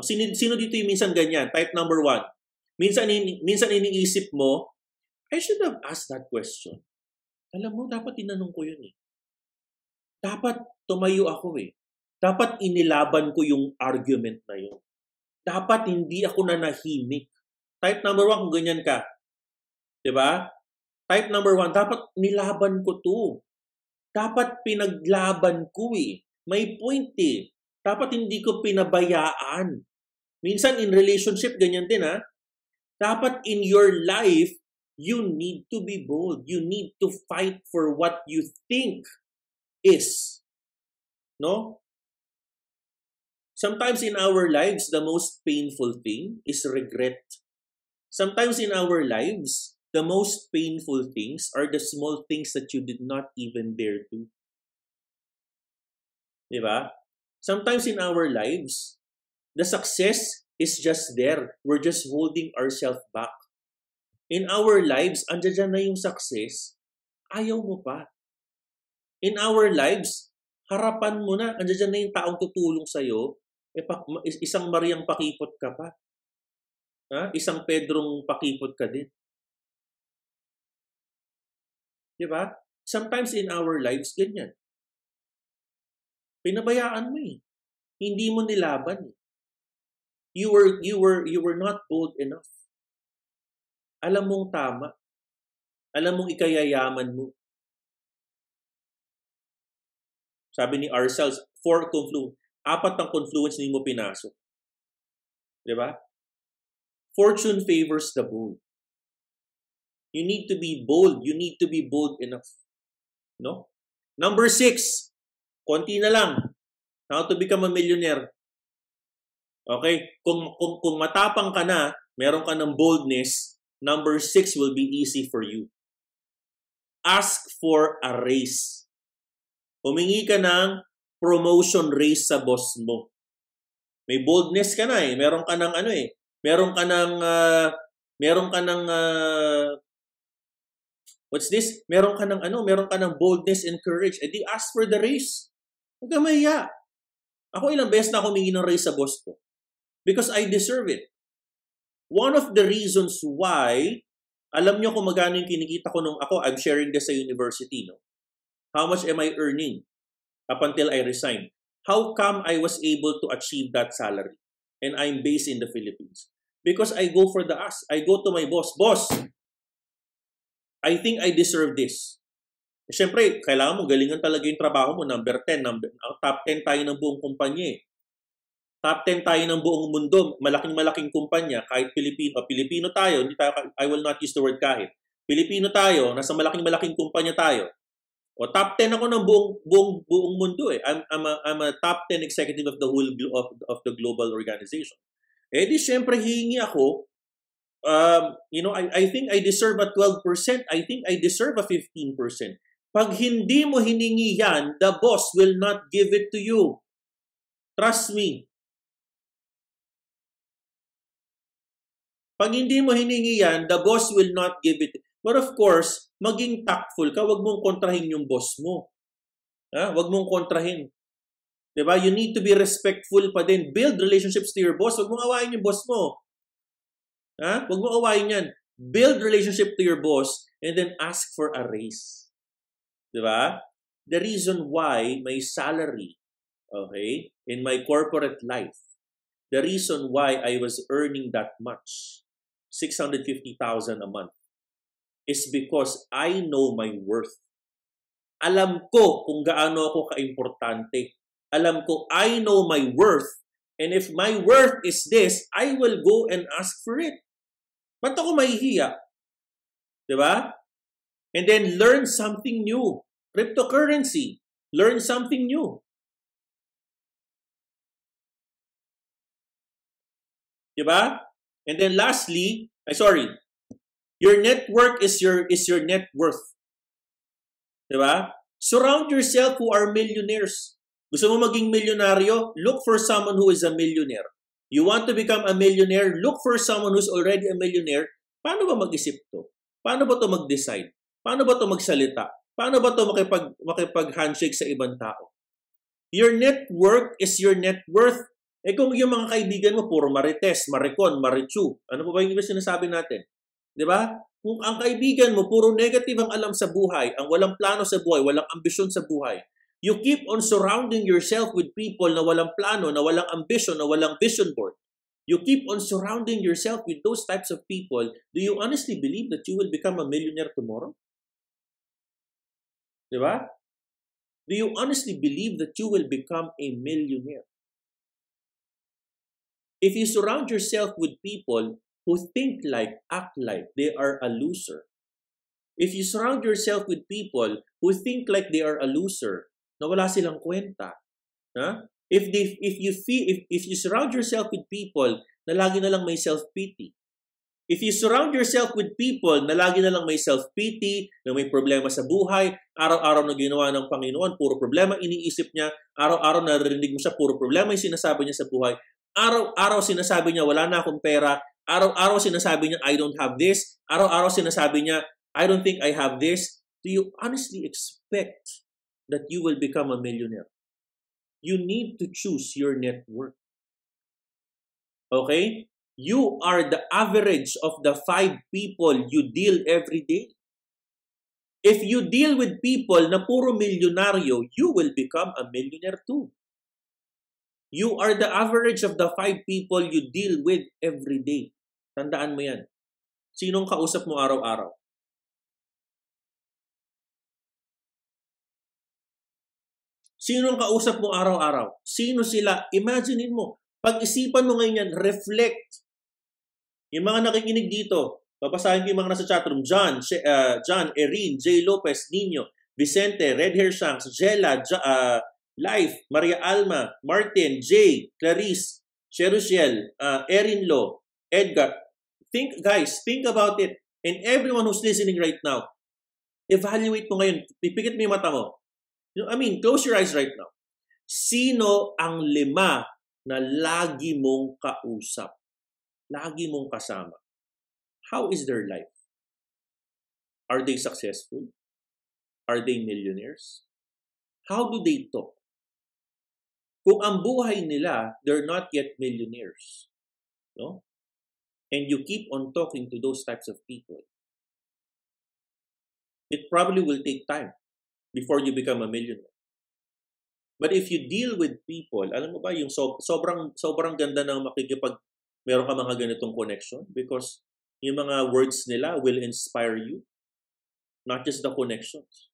Speaker 2: Sino, sino dito yung minsan ganyan? Type number one. Minsan, minsan iniisip mo, I should have asked that question. Alam mo, dapat tinanong ko yun eh. Dapat tumayo ako eh. Dapat inilaban ko yung argument na yun. Dapat hindi ako nanahimik. Type number one, kung ganyan ka. ba? Diba? Type number one, dapat nilaban ko to. Dapat pinaglaban ko eh. May point eh. Dapat hindi ko pinabayaan. Minsan in relationship, ganyan din ha. Dapat in your life, you need to be bold. You need to fight for what you think is. No? Sometimes in our lives, the most painful thing is regret. Sometimes in our lives, the most painful things are the small things that you did not even dare to. Diba? Sometimes in our lives, the success is just there. We're just holding ourselves back. In our lives, andyan na yung success, ayaw mo pa. In our lives, harapan mo na, andyan na yung taong tutulong sa'yo, eh, isang Mariang pakipot ka pa. Ha? Isang Pedrong pakipot ka din. Di ba? Sometimes in our lives, ganyan. Pinabayaan mo eh. Hindi mo nilaban eh. You were, you were, you were not bold enough. Alam mong tama. Alam mong ikayayaman mo. Sabi ni Arcels, four confluence apat ang confluence hindi mo pinasok. Di ba? Fortune favors the bold. You need to be bold. You need to be bold enough. No? Number six, konti na lang. How to become a millionaire. Okay? Kung, kung, kung matapang ka na, meron ka ng boldness, number six will be easy for you. Ask for a raise. Humingi ka ng promotion race sa boss mo. May boldness ka na eh. Meron ka ng ano eh. Meron ka ng uh, meron ka ng uh, What's this? Meron ka ng ano, meron ka ng boldness and courage. E di ask for the raise. Huwag ka mahiya. Ako ilang beses na humingi ng raise sa boss ko. Because I deserve it. One of the reasons why, alam nyo kung magkano yung kinikita ko nung ako, I'm sharing this sa university, no? How much am I earning up until I resign? How come I was able to achieve that salary? And I'm based in the Philippines. Because I go for the ask. I go to my boss, Boss, I think I deserve this. Siyempre, kailangan mo galingan talaga yung trabaho mo. Number 10, number, top 10 tayo ng buong kumpanya eh. Top 10 tayo ng buong mundo. Malaking-malaking kumpanya, kahit Pilipino, Pilipino tayo, hindi tayo, I will not use the word kahit. Pilipino tayo, nasa malaking-malaking kumpanya tayo. O top 10 ako ng buong buong buong mundo eh. I'm I'm a, I'm a top 10 executive of the whole of, of the global organization. Eh di syempre hihingi ako um, you know, I, I think I deserve a 12%. I think I deserve a 15%. Pag hindi mo hiningi yan, the boss will not give it to you. Trust me. Pag hindi mo hiningi yan, the boss will not give it. But of course, maging tactful ka. Huwag mong kontrahin yung boss mo. Ha? Huwag mong kontrahin. Diba? You need to be respectful pa din. Build relationships to your boss. Huwag mong awayin yung boss mo. Ha? Huwag mo awayin yan. Build relationship to your boss and then ask for a raise. Di ba? The reason why my salary, okay, in my corporate life, the reason why I was earning that much, 650,000 a month, is because I know my worth. Alam ko kung gaano ako kaimportante. Alam ko, I know my worth. And if my worth is this, I will go and ask for it. Ba't ako mahihiya? Di ba? And then learn something new. Cryptocurrency. Learn something new. Di ba? And then lastly, I sorry, your network is your is your net worth. Di ba? Surround yourself who are millionaires. Gusto mo maging milyonaryo? Look for someone who is a millionaire. You want to become a millionaire? Look for someone who's already a millionaire. Paano ba mag-isip to? Paano ba to mag-decide? Paano ba to magsalita? Paano ba to makipag, makipag-handshake sa ibang tao? Your network is your net worth. Eh kung yung mga kaibigan mo, puro marites, maricon, marichu, ano pa ba yung iba sinasabi natin? Di ba? Kung ang kaibigan mo, puro negative ang alam sa buhay, ang walang plano sa buhay, walang ambisyon sa buhay, You keep on surrounding yourself with people na walang plano, na walang ambition, na walang vision board. You keep on surrounding yourself with those types of people. Do you honestly believe that you will become a millionaire tomorrow? Diba? Do you honestly believe that you will become a millionaire? If you surround yourself with people who think like, act like they are a loser, if you surround yourself with people who think like they are a loser, na wala silang kwenta. Ha? If they, if you feel if, if you surround yourself with people na lagi na lang may self-pity. If you surround yourself with people na lagi na lang may self-pity, na may problema sa buhay, araw-araw na ginawa ng Panginoon, puro problema iniisip niya, araw-araw naririnig mo siya, puro problema yung sinasabi niya sa buhay, araw-araw sinasabi niya, wala na akong pera, araw-araw sinasabi niya, I don't have this, araw-araw sinasabi niya, I don't think I have this, do you honestly expect that you will become a millionaire. You need to choose your network. Okay? You are the average of the five people you deal every day. If you deal with people na puro milyonaryo, you will become a millionaire too. You are the average of the five people you deal with every day. Tandaan mo yan. Sinong kausap mo araw-araw? Sino ang kausap mo araw-araw? Sino sila? Imaginein mo. Pag-isipan mo ngayon yan, reflect. Yung mga nakikinig dito, babasahin ko yung mga nasa chatroom. John, uh, John, Erin, J. Lopez, Nino, Vicente, Red Hair Shanks, Jella, J- uh, Life, Maria Alma, Martin, Jay, Clarice, Cherushel, uh, Erin Lo, Edgar. Think, guys, think about it. And everyone who's listening right now, evaluate mo ngayon. Pipikit mo yung mata mo. I mean, close your eyes right now. Sino ang lima na lagi mong kausap? Lagi mong kasama? How is their life? Are they successful? Are they millionaires? How do they talk? Kung ang buhay nila, they're not yet millionaires. No? And you keep on talking to those types of people. It probably will take time before you become a millionaire. But if you deal with people, alam mo ba, yung so, sobrang, sobrang ganda ng makikipag, meron ka mga ganitong connection because yung mga words nila will inspire you, not just the connections.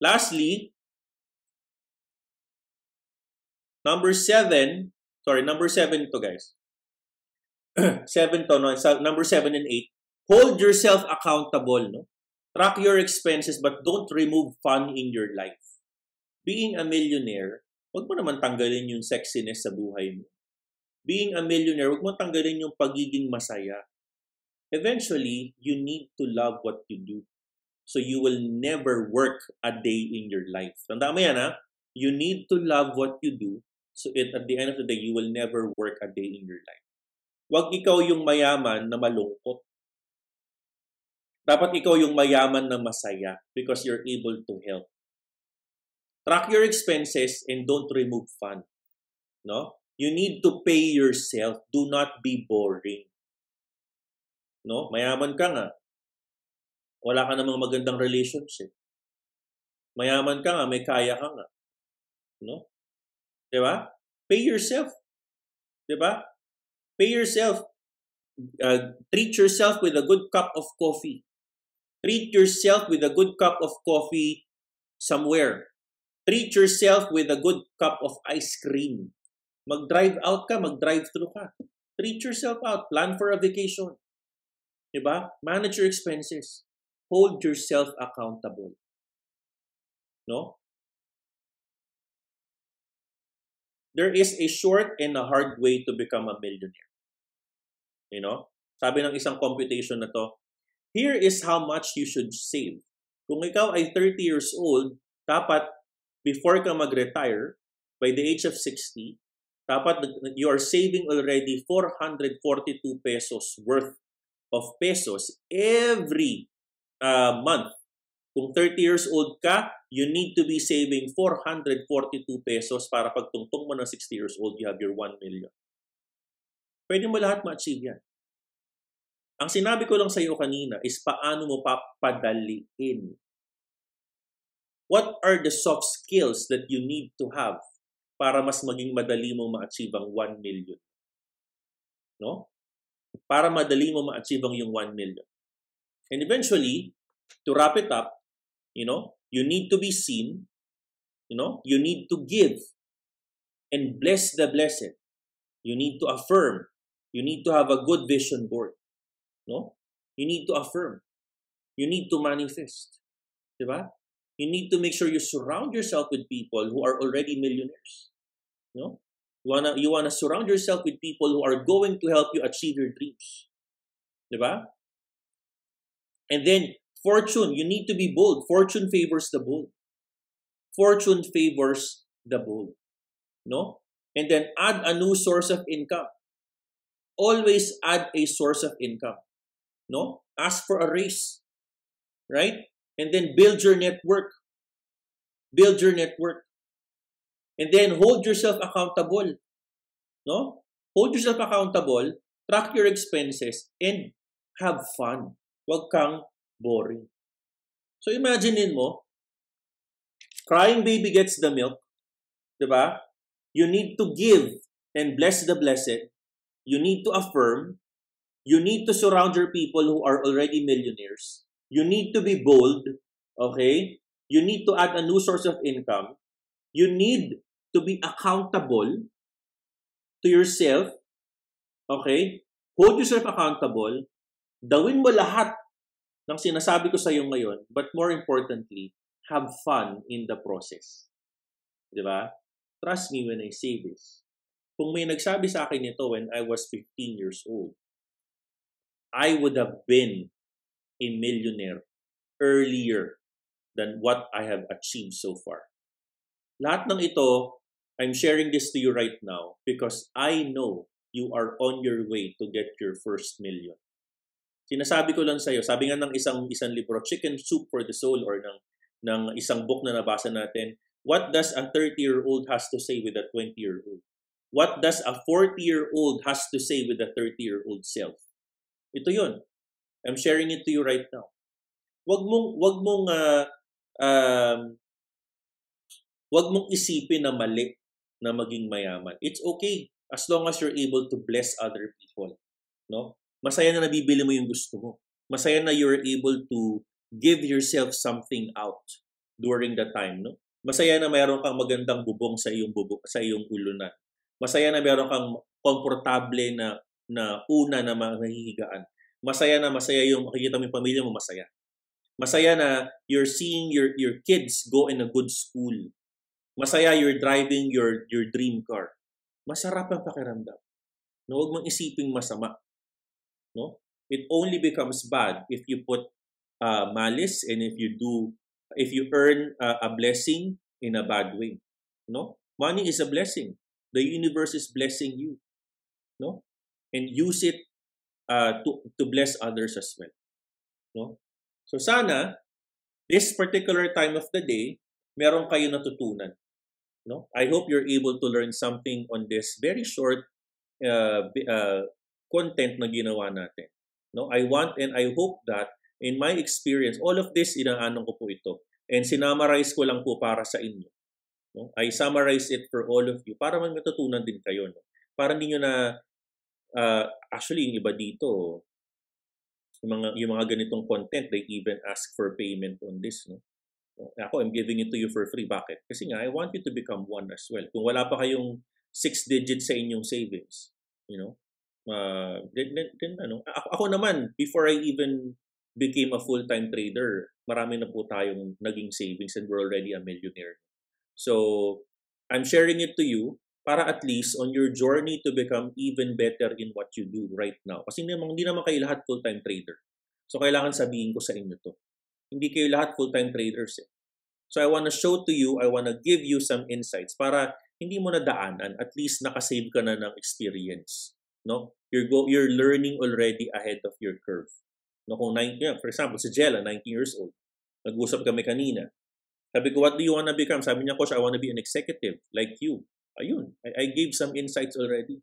Speaker 2: Lastly, number seven, sorry, number seven to guys. seven to, no, number seven and eight, hold yourself accountable, no? Track your expenses but don't remove fun in your life. Being a millionaire, wag mo naman tanggalin yung sexiness sa buhay mo. Being a millionaire, wag mo tanggalin yung pagiging masaya. Eventually, you need to love what you do. So you will never work a day in your life. Tanda mo yan ha? You need to love what you do. So it, at the end of the day, you will never work a day in your life. Huwag ikaw yung mayaman na malungkot. Dapat ikaw yung mayaman na masaya because you're able to help. Track your expenses and don't remove fun. No? You need to pay yourself. Do not be boring. No? Mayaman ka nga wala ka namang magandang relationship. Mayaman ka nga, may kaya ka nga. No? Di ba? Pay yourself. Di ba? Pay yourself. Uh, treat yourself with a good cup of coffee. Treat yourself with a good cup of coffee somewhere. Treat yourself with a good cup of ice cream. Mag-drive out ka, mag-drive through ka. Treat yourself out. Plan for a vacation. Diba? Manage your expenses hold yourself accountable. No? There is a short and a hard way to become a millionaire. You know? Sabi ng isang computation na to, here is how much you should save. Kung ikaw ay 30 years old, dapat before ka mag-retire, by the age of 60, dapat you are saving already 442 pesos worth of pesos every uh, month. Kung 30 years old ka, you need to be saving 442 pesos para pagtungtong mo ng 60 years old, you have your 1 million. Pwede mo lahat ma-achieve yan. Ang sinabi ko lang sa iyo kanina is paano mo papadaliin. What are the soft skills that you need to have para mas maging madali mo ma-achieve ang 1 million? No? Para madali mo ma-achieve ang yung 1 million. And eventually, to wrap it up, you know, you need to be seen, you know, you need to give and bless the blessed. You need to affirm. You need to have a good vision board. No? You need to affirm. You need to manifest. Diba? You need to make sure you surround yourself with people who are already millionaires. You know? You wanna you wanna surround yourself with people who are going to help you achieve your dreams. Diba? And then fortune, you need to be bold. Fortune favors the bold. Fortune favors the bold. No? And then add a new source of income. Always add a source of income. No? Ask for a raise. Right? And then build your network. Build your network. And then hold yourself accountable. No? Hold yourself accountable, track your expenses, and have fun. Huwag kang boring. So imaginein mo, crying baby gets the milk, di ba? You need to give and bless the blessed. You need to affirm. You need to surround your people who are already millionaires. You need to be bold, okay? You need to add a new source of income. You need to be accountable to yourself, okay? Hold yourself accountable Gawin mo lahat ng sinasabi ko sa iyo ngayon, but more importantly, have fun in the process. Di ba? Trust me when I say this. Kung may nagsabi sa akin nito when I was 15 years old, I would have been a millionaire earlier than what I have achieved so far. Lahat ng ito, I'm sharing this to you right now because I know you are on your way to get your first million. Sinasabi ko lang sa iyo, sabi nga ng isang isang libro, Chicken Soup for the Soul or ng ng isang book na nabasa natin, what does a 30-year-old has to say with a 20-year-old? What does a 40-year-old has to say with a 30-year-old self? Ito 'yon. I'm sharing it to you right now. Wag mong wag mong uh, um, wag mong isipin na mali na maging mayaman. It's okay as long as you're able to bless other people, no? Masaya na nabibili mo yung gusto mo. Masaya na you're able to give yourself something out during the time, no? Masaya na mayroon kang magandang bubong sa iyong bubong sa iyong ulo na. Masaya na mayroon kang komportable na na una na mahihigaan. Masaya na masaya yung makikita mo yung pamilya mo masaya. Masaya na you're seeing your your kids go in a good school. Masaya you're driving your your dream car. Masarap ang pakiramdam. No, huwag mong isiping masama. No? It only becomes bad if you put uh, malice and if you do if you earn uh, a blessing in a bad way. No? Money is a blessing. The universe is blessing you. No? And use it uh, to to bless others as well. No? So sana this particular time of the day meron kayo natutunan. No? I hope you're able to learn something on this very short uh, uh, content na ginawa natin. No, I want and I hope that in my experience, all of this inaanong ko po ito. And sinamarize ko lang po para sa inyo. No? I summarize it for all of you para may matutunan din kayo. No? Para hindi nyo na, uh, actually yung iba dito, yung mga, yung mga ganitong content, they even ask for payment on this. No? Ako, I'm giving it to you for free. Bakit? Kasi nga, I want you to become one as well. Kung wala pa kayong six digits sa inyong savings, you know, uh, din, din, din, ano, ako, ako naman, before I even became a full-time trader, marami na po tayong naging savings and we're already a millionaire. So, I'm sharing it to you para at least on your journey to become even better in what you do right now. Kasi hindi naman, hindi naman kayo lahat full-time trader. So, kailangan sabihin ko sa inyo to. Hindi kayo lahat full-time traders eh. So, I want to show to you, I want to give you some insights para hindi mo na daanan, at least nakasave ka na ng experience no you're go you're learning already ahead of your curve no kung 19 yeah, for example si Jella 19 years old nag-usap kami kanina sabi ko what do you want to become sabi niya coach I want to be an executive like you ayun I, I gave some insights already.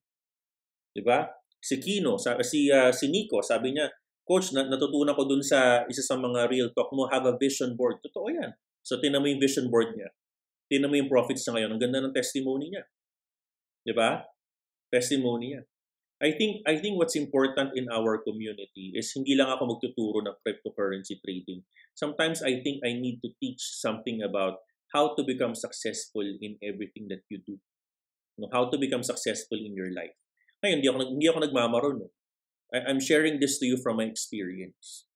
Speaker 2: Di ba? Si Kino sa, si uh, si Nico sabi niya coach na, natutunan ko dun sa isa sa mga real talk mo have a vision board. Totoo yan. So tinan mo yung vision board niya. Tinan mo yung profits niya ngayon. Ang ganda ng testimony niya. Di ba? Testimony niya. I think I think what's important in our community is hindi lang ako magtuturo ng cryptocurrency trading. Sometimes I think I need to teach something about how to become successful in everything that you do. No, how to become successful in your life. Ngayon, hindi ako, hindi ako nagmamaro. No? I, I'm sharing this to you from my experience.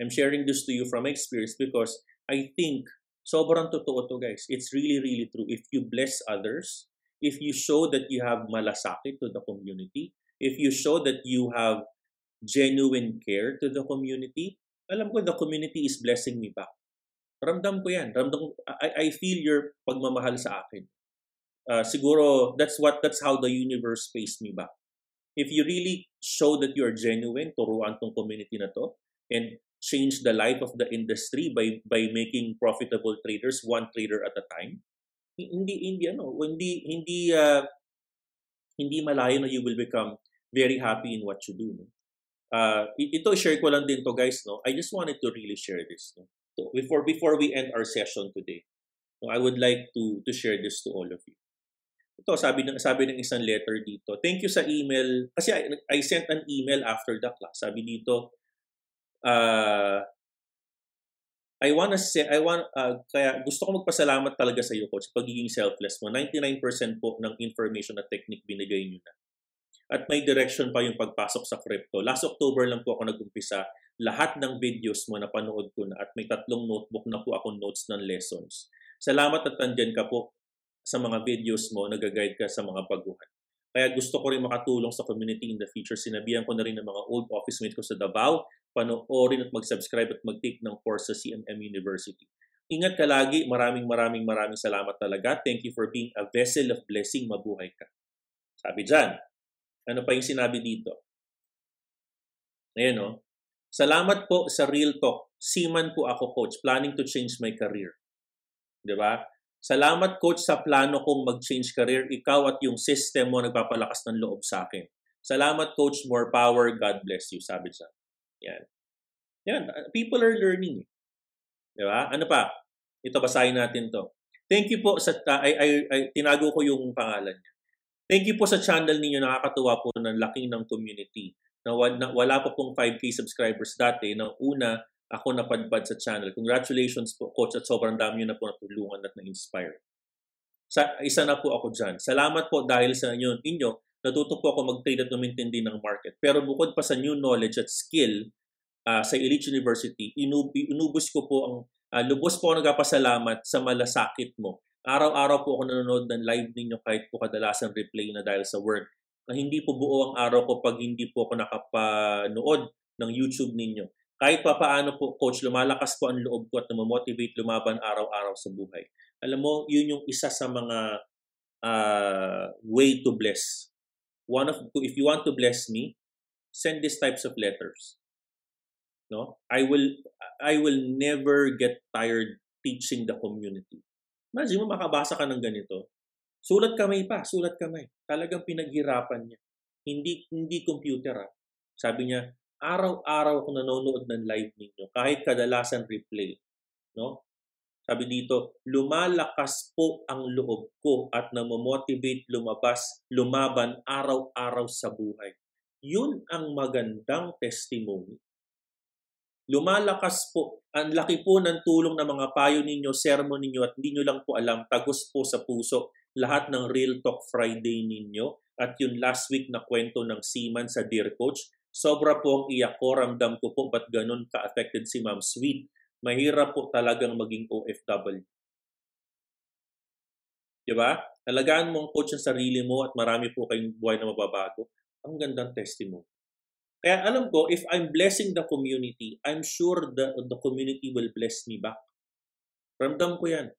Speaker 2: I'm sharing this to you from my experience because I think sobrang totoo to guys. It's really, really true. If you bless others, if you show that you have malasakit to the community, if you show that you have genuine care to the community, alam ko the community is blessing me back. Ramdam ko yan. Ramdam I, I feel your pagmamahal sa akin. Uh, siguro, that's what, that's how the universe pays me back. If you really show that you are genuine, turuan tong community na to, and change the life of the industry by by making profitable traders one trader at a time hindi hindi ano hindi hindi uh, hindi malayo na you will become very happy in what you do no? uh, ito share ko lang din to guys no I just wanted to really share this no so before before we end our session today no, I would like to to share this to all of you ito sabi ng sabi ng isang letter dito thank you sa email kasi I, I sent an email after the class sabi dito uh, I want to say, I want, uh, kaya gusto ko magpasalamat talaga sa iyo, coach, sa pagiging selfless mo. 99% po ng information at technique binigay niyo na. At may direction pa yung pagpasok sa crypto. Last October lang po ako nag-umpisa. Lahat ng videos mo na panood ko na at may tatlong notebook na po ako notes ng lessons. Salamat at tandyan ka po sa mga videos mo, nag-guide ka sa mga baguhan. Kaya gusto ko rin makatulong sa community in the future. Sinabihan ko na rin ng mga old office mates ko sa Davao, panoorin at mag-subscribe at mag-take ng course sa CMM University. Ingat ka lagi. Maraming maraming maraming salamat talaga. Thank you for being a vessel of blessing. Mabuhay ka. Sabi dyan. Ano pa yung sinabi dito? Ayan o. Salamat po sa Real Talk. Seaman po ako, coach. Planning to change my career. Di ba? Salamat, coach, sa plano kong mag-change career. Ikaw at yung system mo nagpapalakas ng loob sa akin. Salamat, coach. More power. God bless you. Sabi siya. Yan. Yan. People are learning. Di ba? Ano pa? Ito, basahin natin to. Thank you po sa... Ay, ay, ay, tinago ko yung pangalan niya. Thank you po sa channel ninyo. Nakakatuwa po ng laking ng community na, na wala pa pong 5K subscribers dati, nang una, ako napadpad sa channel. Congratulations po, Coach, at sobrang dami nyo na po natulungan at na-inspire. Sa, isa na po ako dyan. Salamat po dahil sa inyo, inyo natuto po ako mag-trade at umintindi ng market. Pero bukod pa sa new knowledge at skill uh, sa Elite University, inub- inubos ko po ang, uh, lubos po ako nagpapasalamat sa malasakit mo. Araw-araw po ako nanonood ng live ninyo kahit po kadalasan replay na dahil sa work na hindi po buo ang araw ko pag hindi po ako nakapanood ng YouTube ninyo. Kahit pa paano po, Coach, lumalakas po ang loob ko at namomotivate lumaban araw-araw sa buhay. Alam mo, yun yung isa sa mga uh, way to bless. One of, if you want to bless me, send these types of letters. No? I will, I will never get tired teaching the community. Imagine mo makabasa ka ng ganito. Sulat kamay pa, sulat kamay. Talagang pinaghirapan niya. Hindi hindi computer ah. Sabi niya, araw-araw ako nanonood ng live ninyo, kahit kadalasan replay. No? Sabi dito, lumalakas po ang loob ko at namomotivate lumabas, lumaban araw-araw sa buhay. Yun ang magandang testimony. Lumalakas po, ang laki po ng tulong ng mga payo ninyo, sermon ninyo at hindi nyo lang po alam, tagos po sa puso lahat ng Real Talk Friday ninyo at yung last week na kwento ng Seaman sa Dear Coach. Sobra po ang iyak ko, ramdam ko po ba't ganun ka-affected si Ma'am Sweet. Mahirap po talagang maging OFW. Diba? Alagaan mo ang coach ang sarili mo at marami po kayong buhay na mababago. Ang gandang testimony. Kaya alam ko, if I'm blessing the community, I'm sure the, the community will bless me back. Ramdam ko yan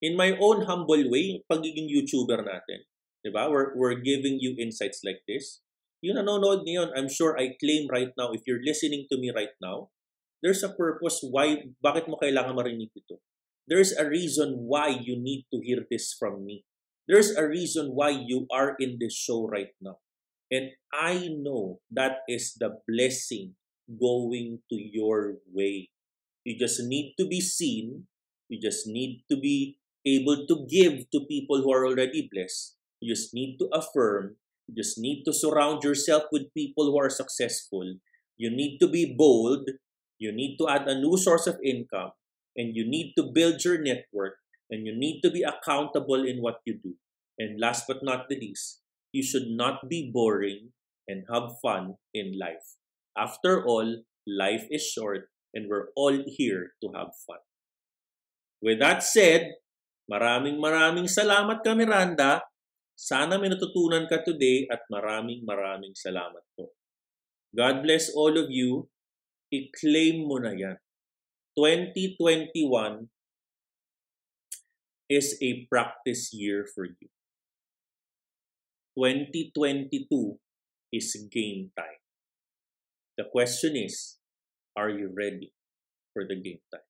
Speaker 2: in my own humble way, pagiging YouTuber natin, di ba? We're, we're giving you insights like this. Yung nanonood ngayon, I'm sure I claim right now, if you're listening to me right now, there's a purpose why, bakit mo kailangan marinig ito. There's a reason why you need to hear this from me. There's a reason why you are in this show right now. And I know that is the blessing going to your way. You just need to be seen. You just need to be able to give to people who are already blessed. You just need to affirm. You just need to surround yourself with people who are successful. You need to be bold. You need to add a new source of income. And you need to build your network. And you need to be accountable in what you do. And last but not the least, you should not be boring and have fun in life. After all, life is short and we're all here to have fun. With that said, Maraming maraming salamat ka Miranda. Sana may natutunan ka today at maraming maraming salamat po. God bless all of you. I-claim mo na yan. 2021 is a practice year for you. 2022 is game time. The question is, are you ready for the game time?